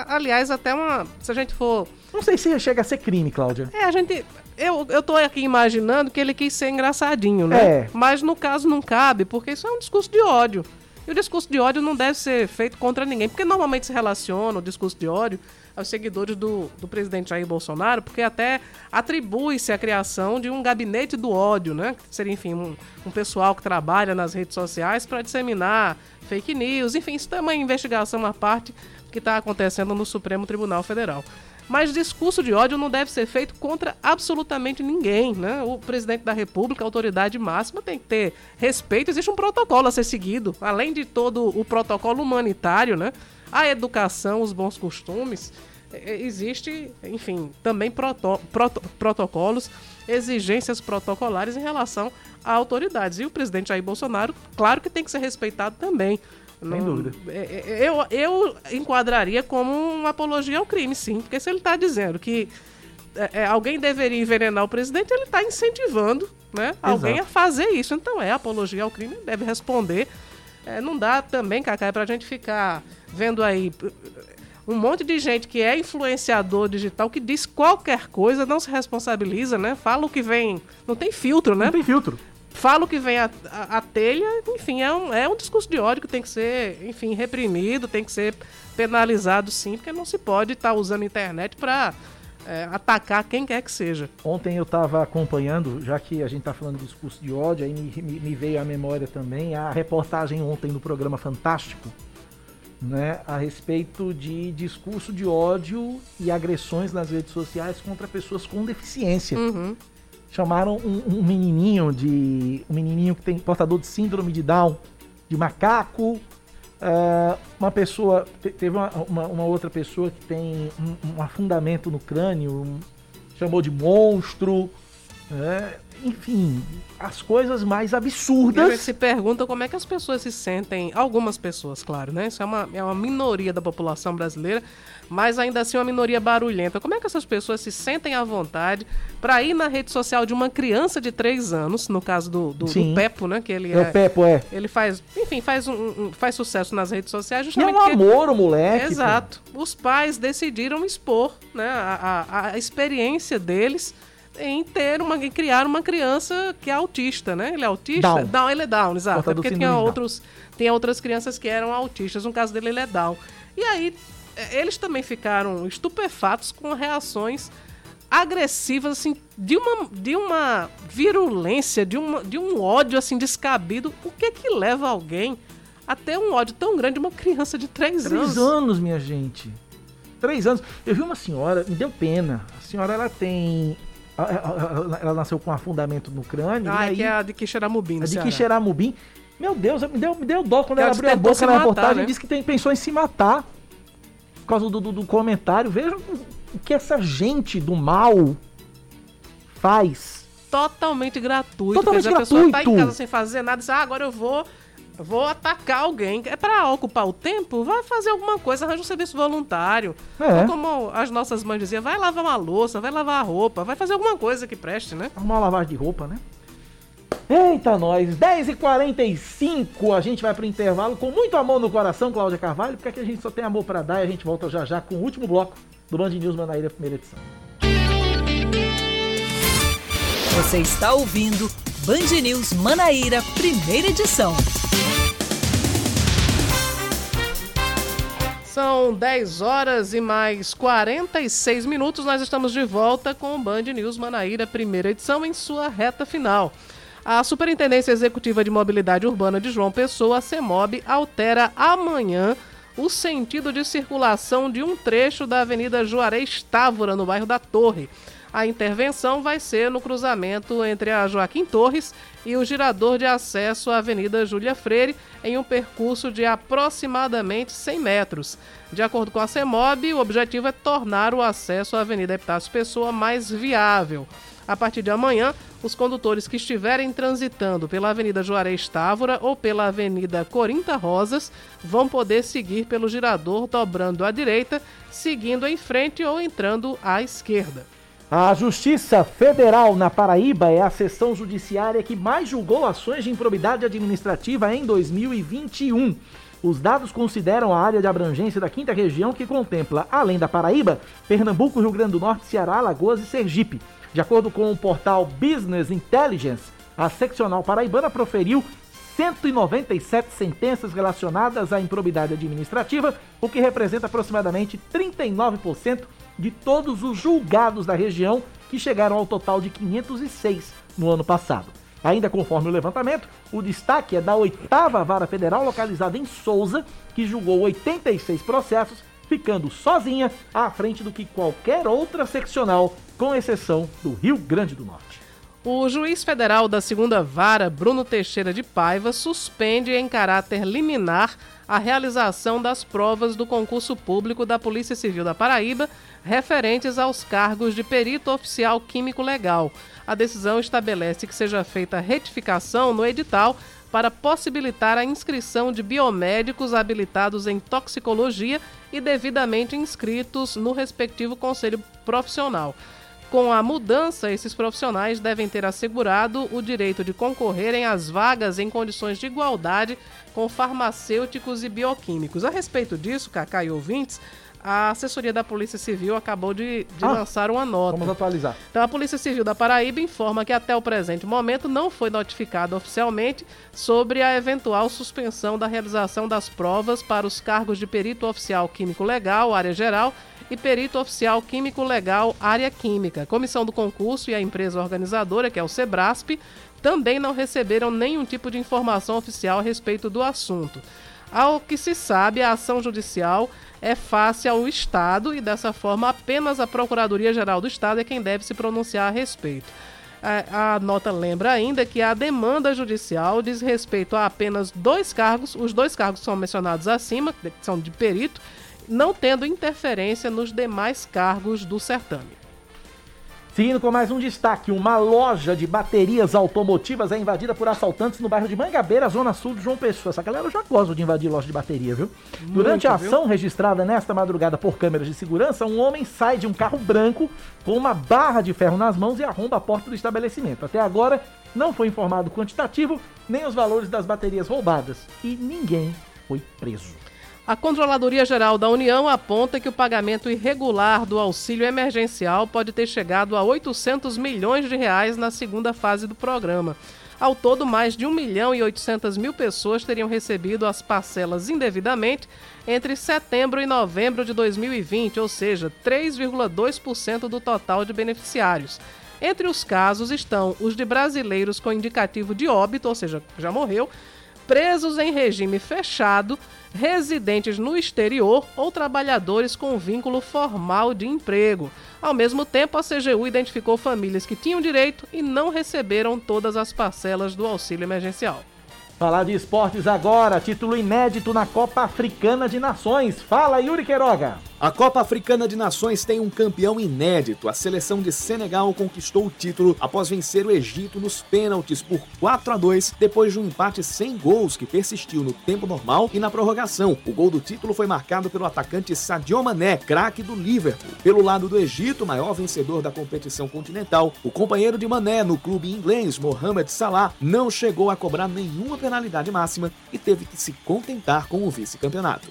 aliás, até uma. Se a gente for. Não sei se chega a ser crime, Cláudia. É, a gente. Eu, eu tô aqui imaginando que ele quis ser engraçadinho, né? É. Mas no caso não cabe, porque isso é um discurso de ódio. E o discurso de ódio não deve ser feito contra ninguém, porque normalmente se relaciona o discurso de ódio aos seguidores do, do presidente Jair Bolsonaro, porque até atribui-se a criação de um gabinete do ódio, né? Que seria, enfim, um, um pessoal que trabalha nas redes sociais para disseminar fake news. Enfim, isso é uma investigação à parte que está acontecendo no Supremo Tribunal Federal. Mas discurso de ódio não deve ser feito contra absolutamente ninguém, né? O presidente da República, a autoridade máxima, tem que ter respeito. Existe um protocolo a ser seguido, além de todo o protocolo humanitário, né? A educação, os bons costumes. Existe, enfim, também proto, proto, protocolos, exigências protocolares em relação a autoridades. E o presidente Jair Bolsonaro, claro que tem que ser respeitado também. Sem dúvida. é- é- Eu, eu enquadraria como uma apologia ao crime, sim. Porque se ele está dizendo que é, é, alguém deveria envenenar o presidente, ele está incentivando né, alguém a fazer isso. Então é apologia ao crime, deve responder. É, não dá também, Cacá, para a gente ficar vendo aí um monte de gente que é influenciador digital que diz qualquer coisa, não se responsabiliza, né? Fala o que vem. Não tem filtro, né? Não tem filtro. Fala o que vem a telha, enfim, é um, é um discurso de ódio que tem que ser, enfim, reprimido, tem que ser penalizado sim, porque não se pode estar usando a internet para atacar quem quer que seja. Ontem eu estava acompanhando, já que a gente está falando de discurso de ódio, aí me, me- me veio à memória também a reportagem ontem no programa Fantástico, né, a respeito de discurso de ódio e agressões nas redes sociais contra pessoas com deficiência. Uhum. Chamaram um, um menininho de um menininho que tem portador de síndrome de Down, de macaco. ah, uma pessoa te- teve uma, uma- uma outra pessoa que tem um, um afundamento no crânio, chamou de monstro. né? Enfim, as coisas mais E absurdas. se pergunta como é que as pessoas se sentem, algumas pessoas, claro, né? Isso é uma, é uma minoria da população brasileira, mas ainda assim uma minoria barulhenta. Como é que essas pessoas se sentem à vontade para ir na rede social de uma criança de 3 anos, no caso do, do, do. Pepo, né? Que ele É o Pepo, é. Ele faz, enfim, faz, um, um- faz sucesso nas redes sociais E é justamente um amor o moleque. pô. Exato. Os pais decidiram expor né, a, a- a experiência deles em ter uma, em criar uma criança que é autista, né? Ele é autista? Down. ele é Down, exato. É porque tinha Down. outros, tinha outras crianças que eram autistas. No caso dele, ele é Down. E aí, eh, eles também ficaram estupefatos com reações agressivas, assim, de uma, de uma virulência, de, uma, de um ódio, assim, descabido. O que que leva alguém a ter um ódio tão grande de uma criança de 3 anos? Três anos, minha gente. Três anos. Eu vi uma senhora, me deu pena. A senhora, ela tem. A- a- a- Ela nasceu com um afundamento no crânio. Ah, e aí, que é a de Quixeramobim, a de. Quixeramobim. Meu Deus, me deu, me deu dó quando Que ela ela abriu a boca na matar, reportagem né? e disse que tem, pensou em se matar. Por causa do, do, do comentário. Vejam o que essa gente do mal faz. Totalmente gratuito. Totalmente dizer, a pessoa tá em gratuito. casa sem fazer nada e diz, ah, agora eu vou, vou atacar alguém. É pra ocupar o tempo? Vai fazer alguma coisa, arranja um serviço voluntário. É. Ou como as nossas mães diziam, vai lavar uma louça, vai lavar a roupa, vai fazer alguma coisa que preste, né? Arrumar uma lavagem de roupa, né? Eita, nós! 10h45, a gente vai pro intervalo com muito amor no coração, Cláudia Carvalho, porque aqui a gente só tem amor pra dar e a gente volta já já com o último bloco do Band News Manaíra, primeira edição. Você está ouvindo Band News Manaíra, primeira edição. São 10 horas e mais 46 minutos. Nós estamos de volta com o Band News Manaíra, primeira edição, em sua reta final. A Superintendência Executiva de Mobilidade Urbana de João Pessoa, a CEMOB, altera amanhã o sentido de circulação de um trecho da Avenida Juarez Távora, no bairro da Torre. A intervenção vai ser no cruzamento entre a Joaquim Torres e o girador de acesso à Avenida Júlia Freire, em um percurso de aproximadamente 100 metros. De acordo com a CEMOB, o objetivo é tornar o acesso à Avenida Epitácio Pessoa mais viável. A partir de amanhã, os condutores que estiverem transitando pela Avenida Juarez Távora ou pela Avenida Corinta Rosas vão poder seguir pelo girador dobrando à direita, seguindo em frente ou entrando à esquerda. A Justiça Federal na Paraíba é a seção judiciária que mais julgou ações de improbidade administrativa em 2021. Os dados consideram a área de abrangência da quinta região, que contempla, além da Paraíba, Pernambuco, Rio Grande do Norte, Ceará, Alagoas e Sergipe. De acordo com o portal Business Intelligence, a seccional paraibana proferiu 197 sentenças relacionadas à improbidade administrativa, o que representa aproximadamente 39% de todos os julgados da região, que chegaram ao total de 506 no ano passado. Ainda conforme o levantamento, o destaque é da oitava vara federal localizada em Souza, que julgou 86 processos, ficando sozinha à frente do que qualquer outra seccional, com exceção do Rio Grande do Norte. O juiz federal da segunda vara, Bruno Teixeira de Paiva, suspende em caráter liminar a realização das provas do concurso público da Polícia Civil da Paraíba referentes aos cargos de perito oficial químico legal. A decisão estabelece que seja feita retificação no edital para possibilitar a inscrição de biomédicos habilitados em toxicologia e devidamente inscritos no respectivo conselho profissional. Com a mudança, esses profissionais devem ter assegurado o direito de concorrerem às vagas em condições de igualdade com farmacêuticos e bioquímicos. A respeito disso, Cacá e ouvintes, a assessoria da Polícia Civil acabou de, de Ah, lançar uma nota. Vamos atualizar. Então, a Polícia Civil da Paraíba informa que até o presente momento não foi notificado oficialmente sobre a eventual suspensão da realização das provas para os cargos de perito oficial químico legal, área geral, e perito oficial químico legal, área química. A comissão do concurso e a empresa organizadora, que é o Sebrasp, também não receberam nenhum tipo de informação oficial a respeito do assunto. Ao que se sabe, a ação judicial é face ao Estado e, dessa forma, apenas a Procuradoria-Geral do Estado é quem deve se pronunciar a respeito. A, a nota lembra ainda que a demanda judicial diz respeito a apenas dois cargos, os dois cargos são mencionados acima, que são de perito, não tendo interferência nos demais cargos do certame. Seguindo com mais um destaque, uma loja de baterias automotivas é invadida por assaltantes no bairro de Mangabeira, zona sul de João Pessoa. Essa galera já gosta de invadir loja de bateria, viu? Durante a viu? ação registrada nesta madrugada por câmeras de segurança, um homem sai de um carro branco com uma barra de ferro nas mãos e arromba a porta do estabelecimento. Até agora, não foi informado o quantitativo nem os valores das baterias roubadas e ninguém foi preso. A Controladoria Geral da União aponta que o pagamento irregular do auxílio emergencial pode ter chegado a 800 milhões de reais na segunda fase do programa. Ao todo, mais de 1 milhão e 800 mil pessoas teriam recebido as parcelas indevidamente entre setembro e novembro de 2020, ou seja, 3,2% do total de beneficiários. Entre os casos estão os de brasileiros com indicativo de óbito, ou seja, já morreu, presos em regime fechado, residentes no exterior ou trabalhadores com vínculo formal de emprego. Ao mesmo tempo, a CGU identificou famílias que tinham direito e não receberam todas as parcelas do auxílio emergencial. Falar de esportes agora, título inédito na Copa Africana de Nações. Fala, Yuri Queiroga. A Copa Africana de Nações tem um campeão inédito. A seleção de Senegal conquistou o título após vencer o Egito nos pênaltis por 4 a 2, depois de um empate sem gols que persistiu no tempo normal e na prorrogação. O gol do título foi marcado pelo atacante Sadio Mané, craque do Liverpool. Pelo lado do Egito, maior vencedor da competição continental, o companheiro de Mané no clube inglês, Mohamed Salah, não chegou a cobrar nenhuma penalidade máxima e teve que se contentar com o vice-campeonato.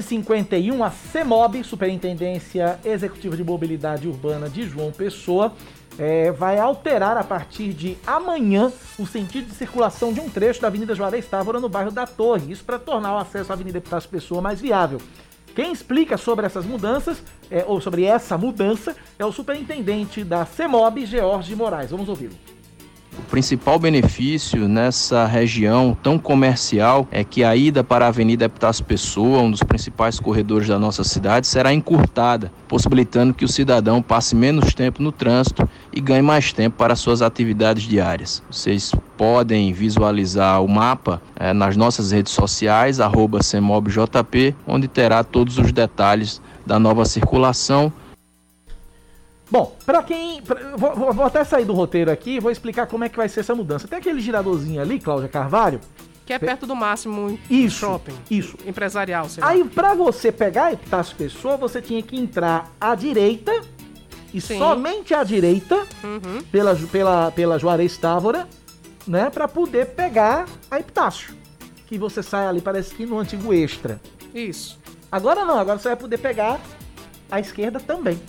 E 51 a CEMOB, Superintendência Executiva de Mobilidade Urbana de João Pessoa, é, vai alterar a partir de amanhã o sentido de circulação de um trecho da Avenida Juarez Távora no bairro da Torre. Isso para tornar o acesso à Avenida Epitácio Pessoa mais viável. Quem explica sobre essas mudanças, é, ou sobre essa mudança, é o superintendente da CEMOB, George Moraes. Vamos ouvi-lo. O principal benefício nessa região tão comercial é que a ida para a Avenida Epitácio Pessoa, um dos principais corredores da nossa cidade, será encurtada, possibilitando que o cidadão passe menos tempo no trânsito e ganhe mais tempo para suas atividades diárias. Vocês podem visualizar o mapa eh, nas nossas redes sociais, CEMOBJP, onde terá todos os detalhes da nova circulação Bom, pra quem. pra- vou, vou- até sair do roteiro aqui e vou explicar como é que vai ser essa mudança. Tem aquele giradorzinho ali, Cláudia Carvalho. Que é perto do máximo Isso, shopping. Isso. Empresarial, sei. Aí, pra você pegar a Epitácio Pessoa, você tinha que entrar à direita e Sim. somente à direita, Uhum. pela, pela, pela Juarez Távora, né? Pra poder pegar a Epitácio. Que você sai ali, parece que no antigo extra. Isso. Agora não, agora você vai poder pegar a esquerda também.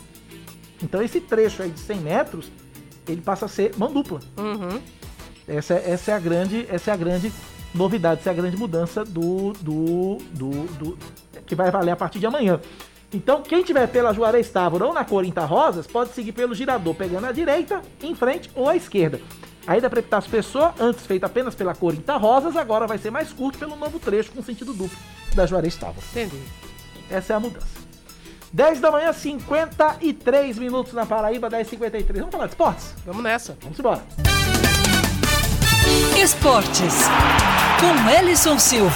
Então esse trecho aí de 100 metros, ele passa a ser mão dupla. Uhum. Essa, é- essa é a grande, essa é a grande novidade, essa é a grande mudança do, do, do, do- que vai valer a partir de amanhã. Então, quem tiver pela Juarez Távora ou na Corinta Rosas, pode seguir pelo girador, pegando a direita, em frente ou à esquerda. A ida para Epitácio Pessoa, antes feita apenas pela Corinta Rosas, agora vai ser mais curto pelo novo trecho com sentido duplo da Juarez Távora. Entendi. Essa é a mudança. 10 da manhã, 53 minutos na Paraíba, 10h53. Vamos falar de esportes? Vamos nessa. Vamos embora. Esportes com Ellison Silva.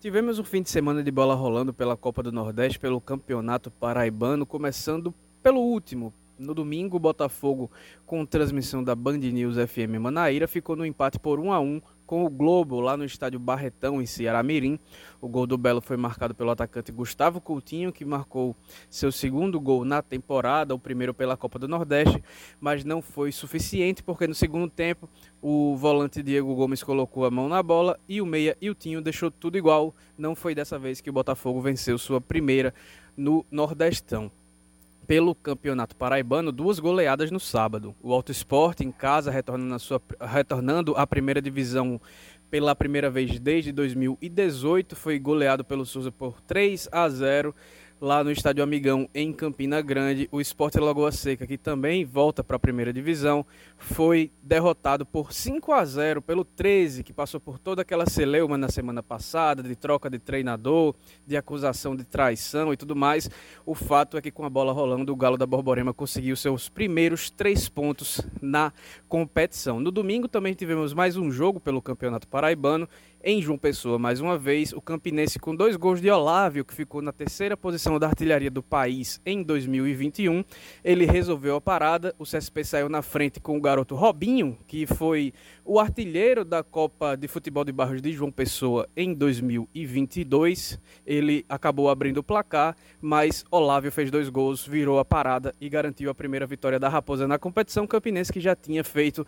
Tivemos um fim de semana de bola rolando pela Copa do Nordeste, pelo Campeonato Paraibano, começando pelo último. No domingo, o Botafogo, com transmissão da Band News FM Manaíra, ficou no empate por 1 a 1 com o Globo lá no estádio Barretão, em Ceará Mirim. O gol do Belo foi marcado pelo atacante Gustavo Coutinho, que marcou seu segundo gol na temporada, o primeiro pela Copa do Nordeste, mas não foi suficiente porque no segundo tempo o volante Diego Gomes colocou a mão na bola e o meia Iltinho deixou tudo igual. Não foi dessa vez que o Botafogo venceu sua primeira no Nordestão pelo Campeonato Paraibano, duas goleadas no sábado. O Alto Esporte em casa retornando, sua, retornando à primeira divisão pela primeira vez desde 2018, foi goleado pelo Souza por 3 a 0 lá no Estádio Amigão, em Campina Grande. O Esporte Lagoa Seca, que também volta para a primeira divisão, foi derrotado por 5 a 0 pelo 13, que passou por toda aquela celeuma na semana passada, de troca de treinador, de acusação de traição e tudo mais. O fato é que com a bola rolando, o Galo da Borborema conseguiu seus primeiros três pontos na competição. No domingo também tivemos mais um jogo pelo Campeonato Paraibano em João Pessoa, mais uma vez, o Campinense com dois gols de Olávio, que ficou na terceira posição da artilharia do país em 2021. Ele resolveu a parada, o CSP saiu na frente com o garoto Robinho, que foi o artilheiro da Copa de Futebol de Barros de João Pessoa em 2022. Ele acabou abrindo o placar, mas Olávio fez dois gols, virou a parada e garantiu a primeira vitória da Raposa na competição. Campinense que já tinha feito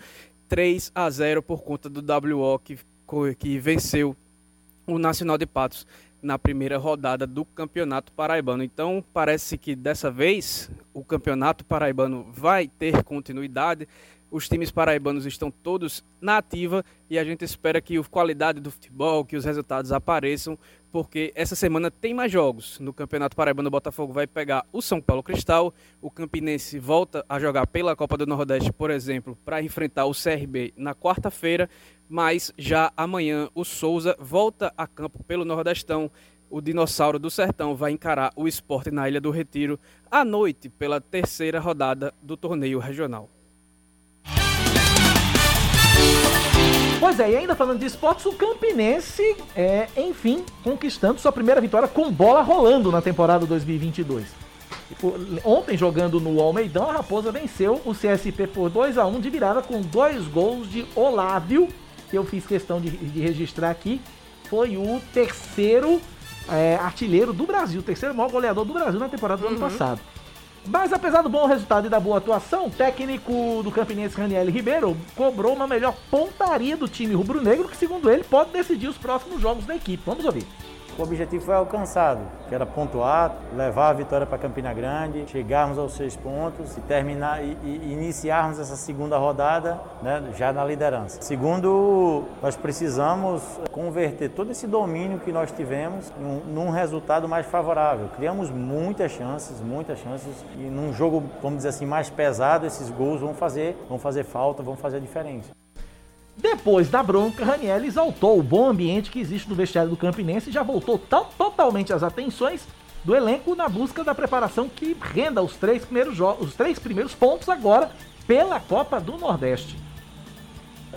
3 a 0 por conta do WO, que que venceu o Nacional de Patos na primeira rodada do Campeonato Paraibano. Então, parece que dessa vez o Campeonato Paraibano vai ter continuidade. Os times paraibanos estão todos na ativa e a gente espera que a qualidade do futebol, que os resultados apareçam, porque essa semana tem mais jogos. No Campeonato Paraibano, o Botafogo vai pegar o São Paulo Cristal, o Campinense volta a jogar pela Copa do Nordeste, por exemplo, para enfrentar o CRB na quarta-feira mas já amanhã o Souza volta a campo pelo Nordestão. O Dinossauro do Sertão vai encarar o esporte na Ilha do Retiro à noite pela terceira rodada do torneio regional. Pois é, e ainda falando de esportes, o Campinense é, enfim, conquistando sua primeira vitória com bola rolando na temporada 2022. Ontem, jogando no Almeidão, a Raposa venceu o CSP por 2 a 1 de virada com dois gols de Olávio que eu fiz questão de, de registrar aqui, foi o terceiro é, artilheiro do Brasil, o terceiro maior goleador do Brasil na temporada do uhum. ano passado. Mas apesar do bom resultado e da boa atuação, o técnico do Campinense Raniel Ribeiro cobrou uma melhor pontaria do time rubro-negro, que segundo ele pode decidir os próximos jogos da equipe. Vamos ouvir o objetivo foi alcançado, que era pontuar, levar a vitória para Campina Grande, chegarmos aos seis pontos e terminar e, e iniciarmos essa segunda rodada né, já na liderança. Segundo, nós precisamos converter todo esse domínio que nós tivemos num, num resultado mais favorável. Criamos muitas chances, muitas chances e num jogo, vamos dizer assim, mais pesado, esses gols vão fazer, vão fazer falta, vão fazer a diferença. Depois da bronca, Raniel exaltou o bom ambiente que existe no vestiário do Campinense e já voltou totalmente as atenções do elenco na busca da preparação que renda os três primeiros, os três primeiros pontos agora pela Copa do Nordeste.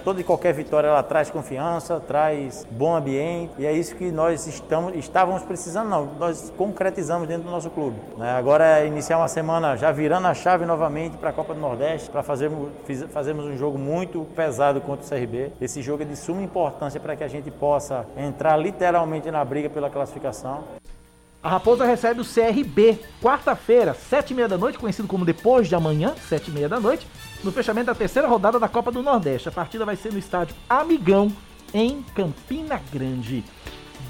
Toda e qualquer vitória ela traz confiança, traz bom ambiente e é isso que nós estamos, estávamos precisando, não, nós concretizamos dentro do nosso clube. Né? Agora é iniciar uma semana já virando a chave novamente para a Copa do Nordeste, para fazermos, fazermos um jogo muito pesado contra o CRB. Esse jogo é de suma importância para que a gente possa entrar literalmente na briga pela classificação. A Raposa recebe o CRB quarta-feira, sete e meia da noite, conhecido como depois de amanhã, sete e meia da noite, no fechamento da terceira rodada da Copa do Nordeste. A partida vai ser no estádio Amigão, em Campina Grande.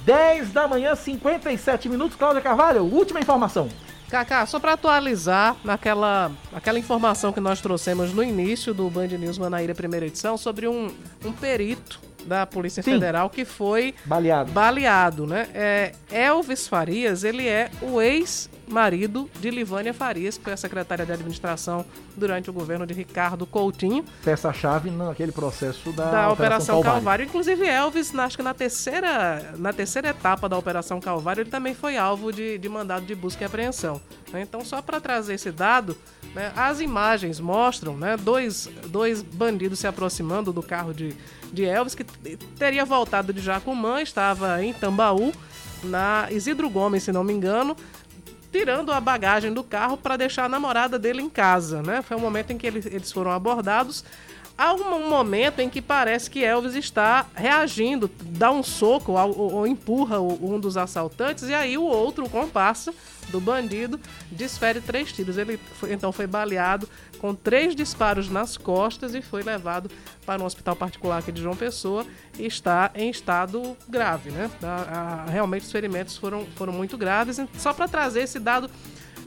10 da manhã, 57 minutos. Cláudia Carvalho, última informação. Kaká, só para atualizar naquela aquela informação que nós trouxemos no início do Band News Manaíra primeira edição sobre um, um perito da Polícia Sim. Federal que foi baleado. baleado, né? É, Elvis Farias, ele é o ex-marido de Livânia Farias, que foi a secretária de administração durante o governo de Ricardo Coutinho. Peça-chave naquele processo da, da Operação, Operação Calvário. Calvário. Inclusive, Elvis, acho que na terceira, na terceira etapa da Operação Calvário, ele também foi alvo de, de mandado de busca e apreensão. Né? Então, só para trazer esse dado, né, as imagens mostram né, dois, dois bandidos se aproximando do carro de, de Elvis, que teria voltado de Jacumã, estava em Tambaú, na Isidro Gomes, se não me engano, tirando a bagagem do carro para deixar a namorada dele em casa, né? Foi o momento em que eles, eles foram abordados. Há um momento em que parece que Elvis está reagindo, dá um soco ou, ou empurra um dos assaltantes, e aí o outro, o comparsa do bandido, desfere três tiros. Ele foi, então foi baleado com três disparos nas costas e foi levado para um hospital particular aqui de João Pessoa e está em estado grave, né? A, a, realmente os ferimentos foram, foram muito graves. Só para trazer esse dado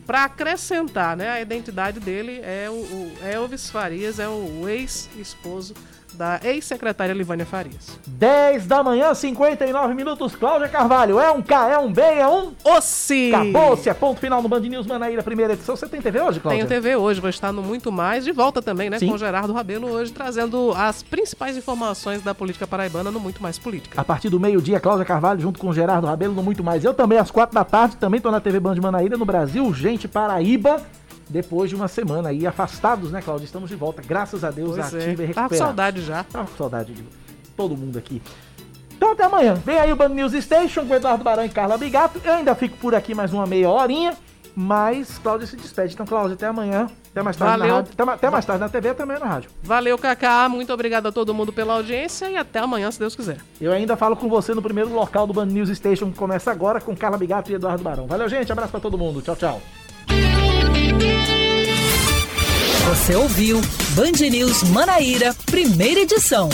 para acrescentar, né? A identidade dele é o, o Elvis Farias, é o ex-esposo da ex-secretária Livânia Farias. 10 da manhã, 59 minutos. Cláudia Carvalho, é um K, é um B, é um Ossi. Acabou-se, é ponto final no Band News Manaíra, primeira edição. Você tem TV hoje, Cláudia? Tenho TV hoje, vou estar no Muito Mais, de volta também, né, Sim. com o Gerardo Rabelo hoje, trazendo as principais informações da política paraibana no Muito Mais Política. A partir do meio-dia, Cláudia Carvalho junto com o Gerardo Rabelo no Muito Mais. Eu também, às quatro da tarde, também tô na TV Band Manaíra, no Brasil, gente, Paraíba depois de uma semana aí afastados, né, Cláudio? Estamos de volta, graças a Deus, pois ativa é. e recuperada. Tava com saudade já. Tava com saudade de todo mundo aqui. Então até amanhã. Vem aí o Band News Station com Eduardo Barão e Carla Bigato. Eu ainda fico por aqui mais uma meia horinha, mas Cláudia se despede. Então, Cláudia, até amanhã. Até mais tarde Valeu. na rádio. Até, até mais tarde na TV, também na rádio. Valeu, Cacá. Muito obrigado a todo mundo pela audiência e até amanhã, se Deus quiser. Eu ainda falo com você no primeiro local do Band News Station, que começa agora com Carla Bigato e Eduardo Barão. Valeu, gente. Abraço pra todo mundo. Tchau, tchau. Você ouviu Band News Manaíra, primeira edição.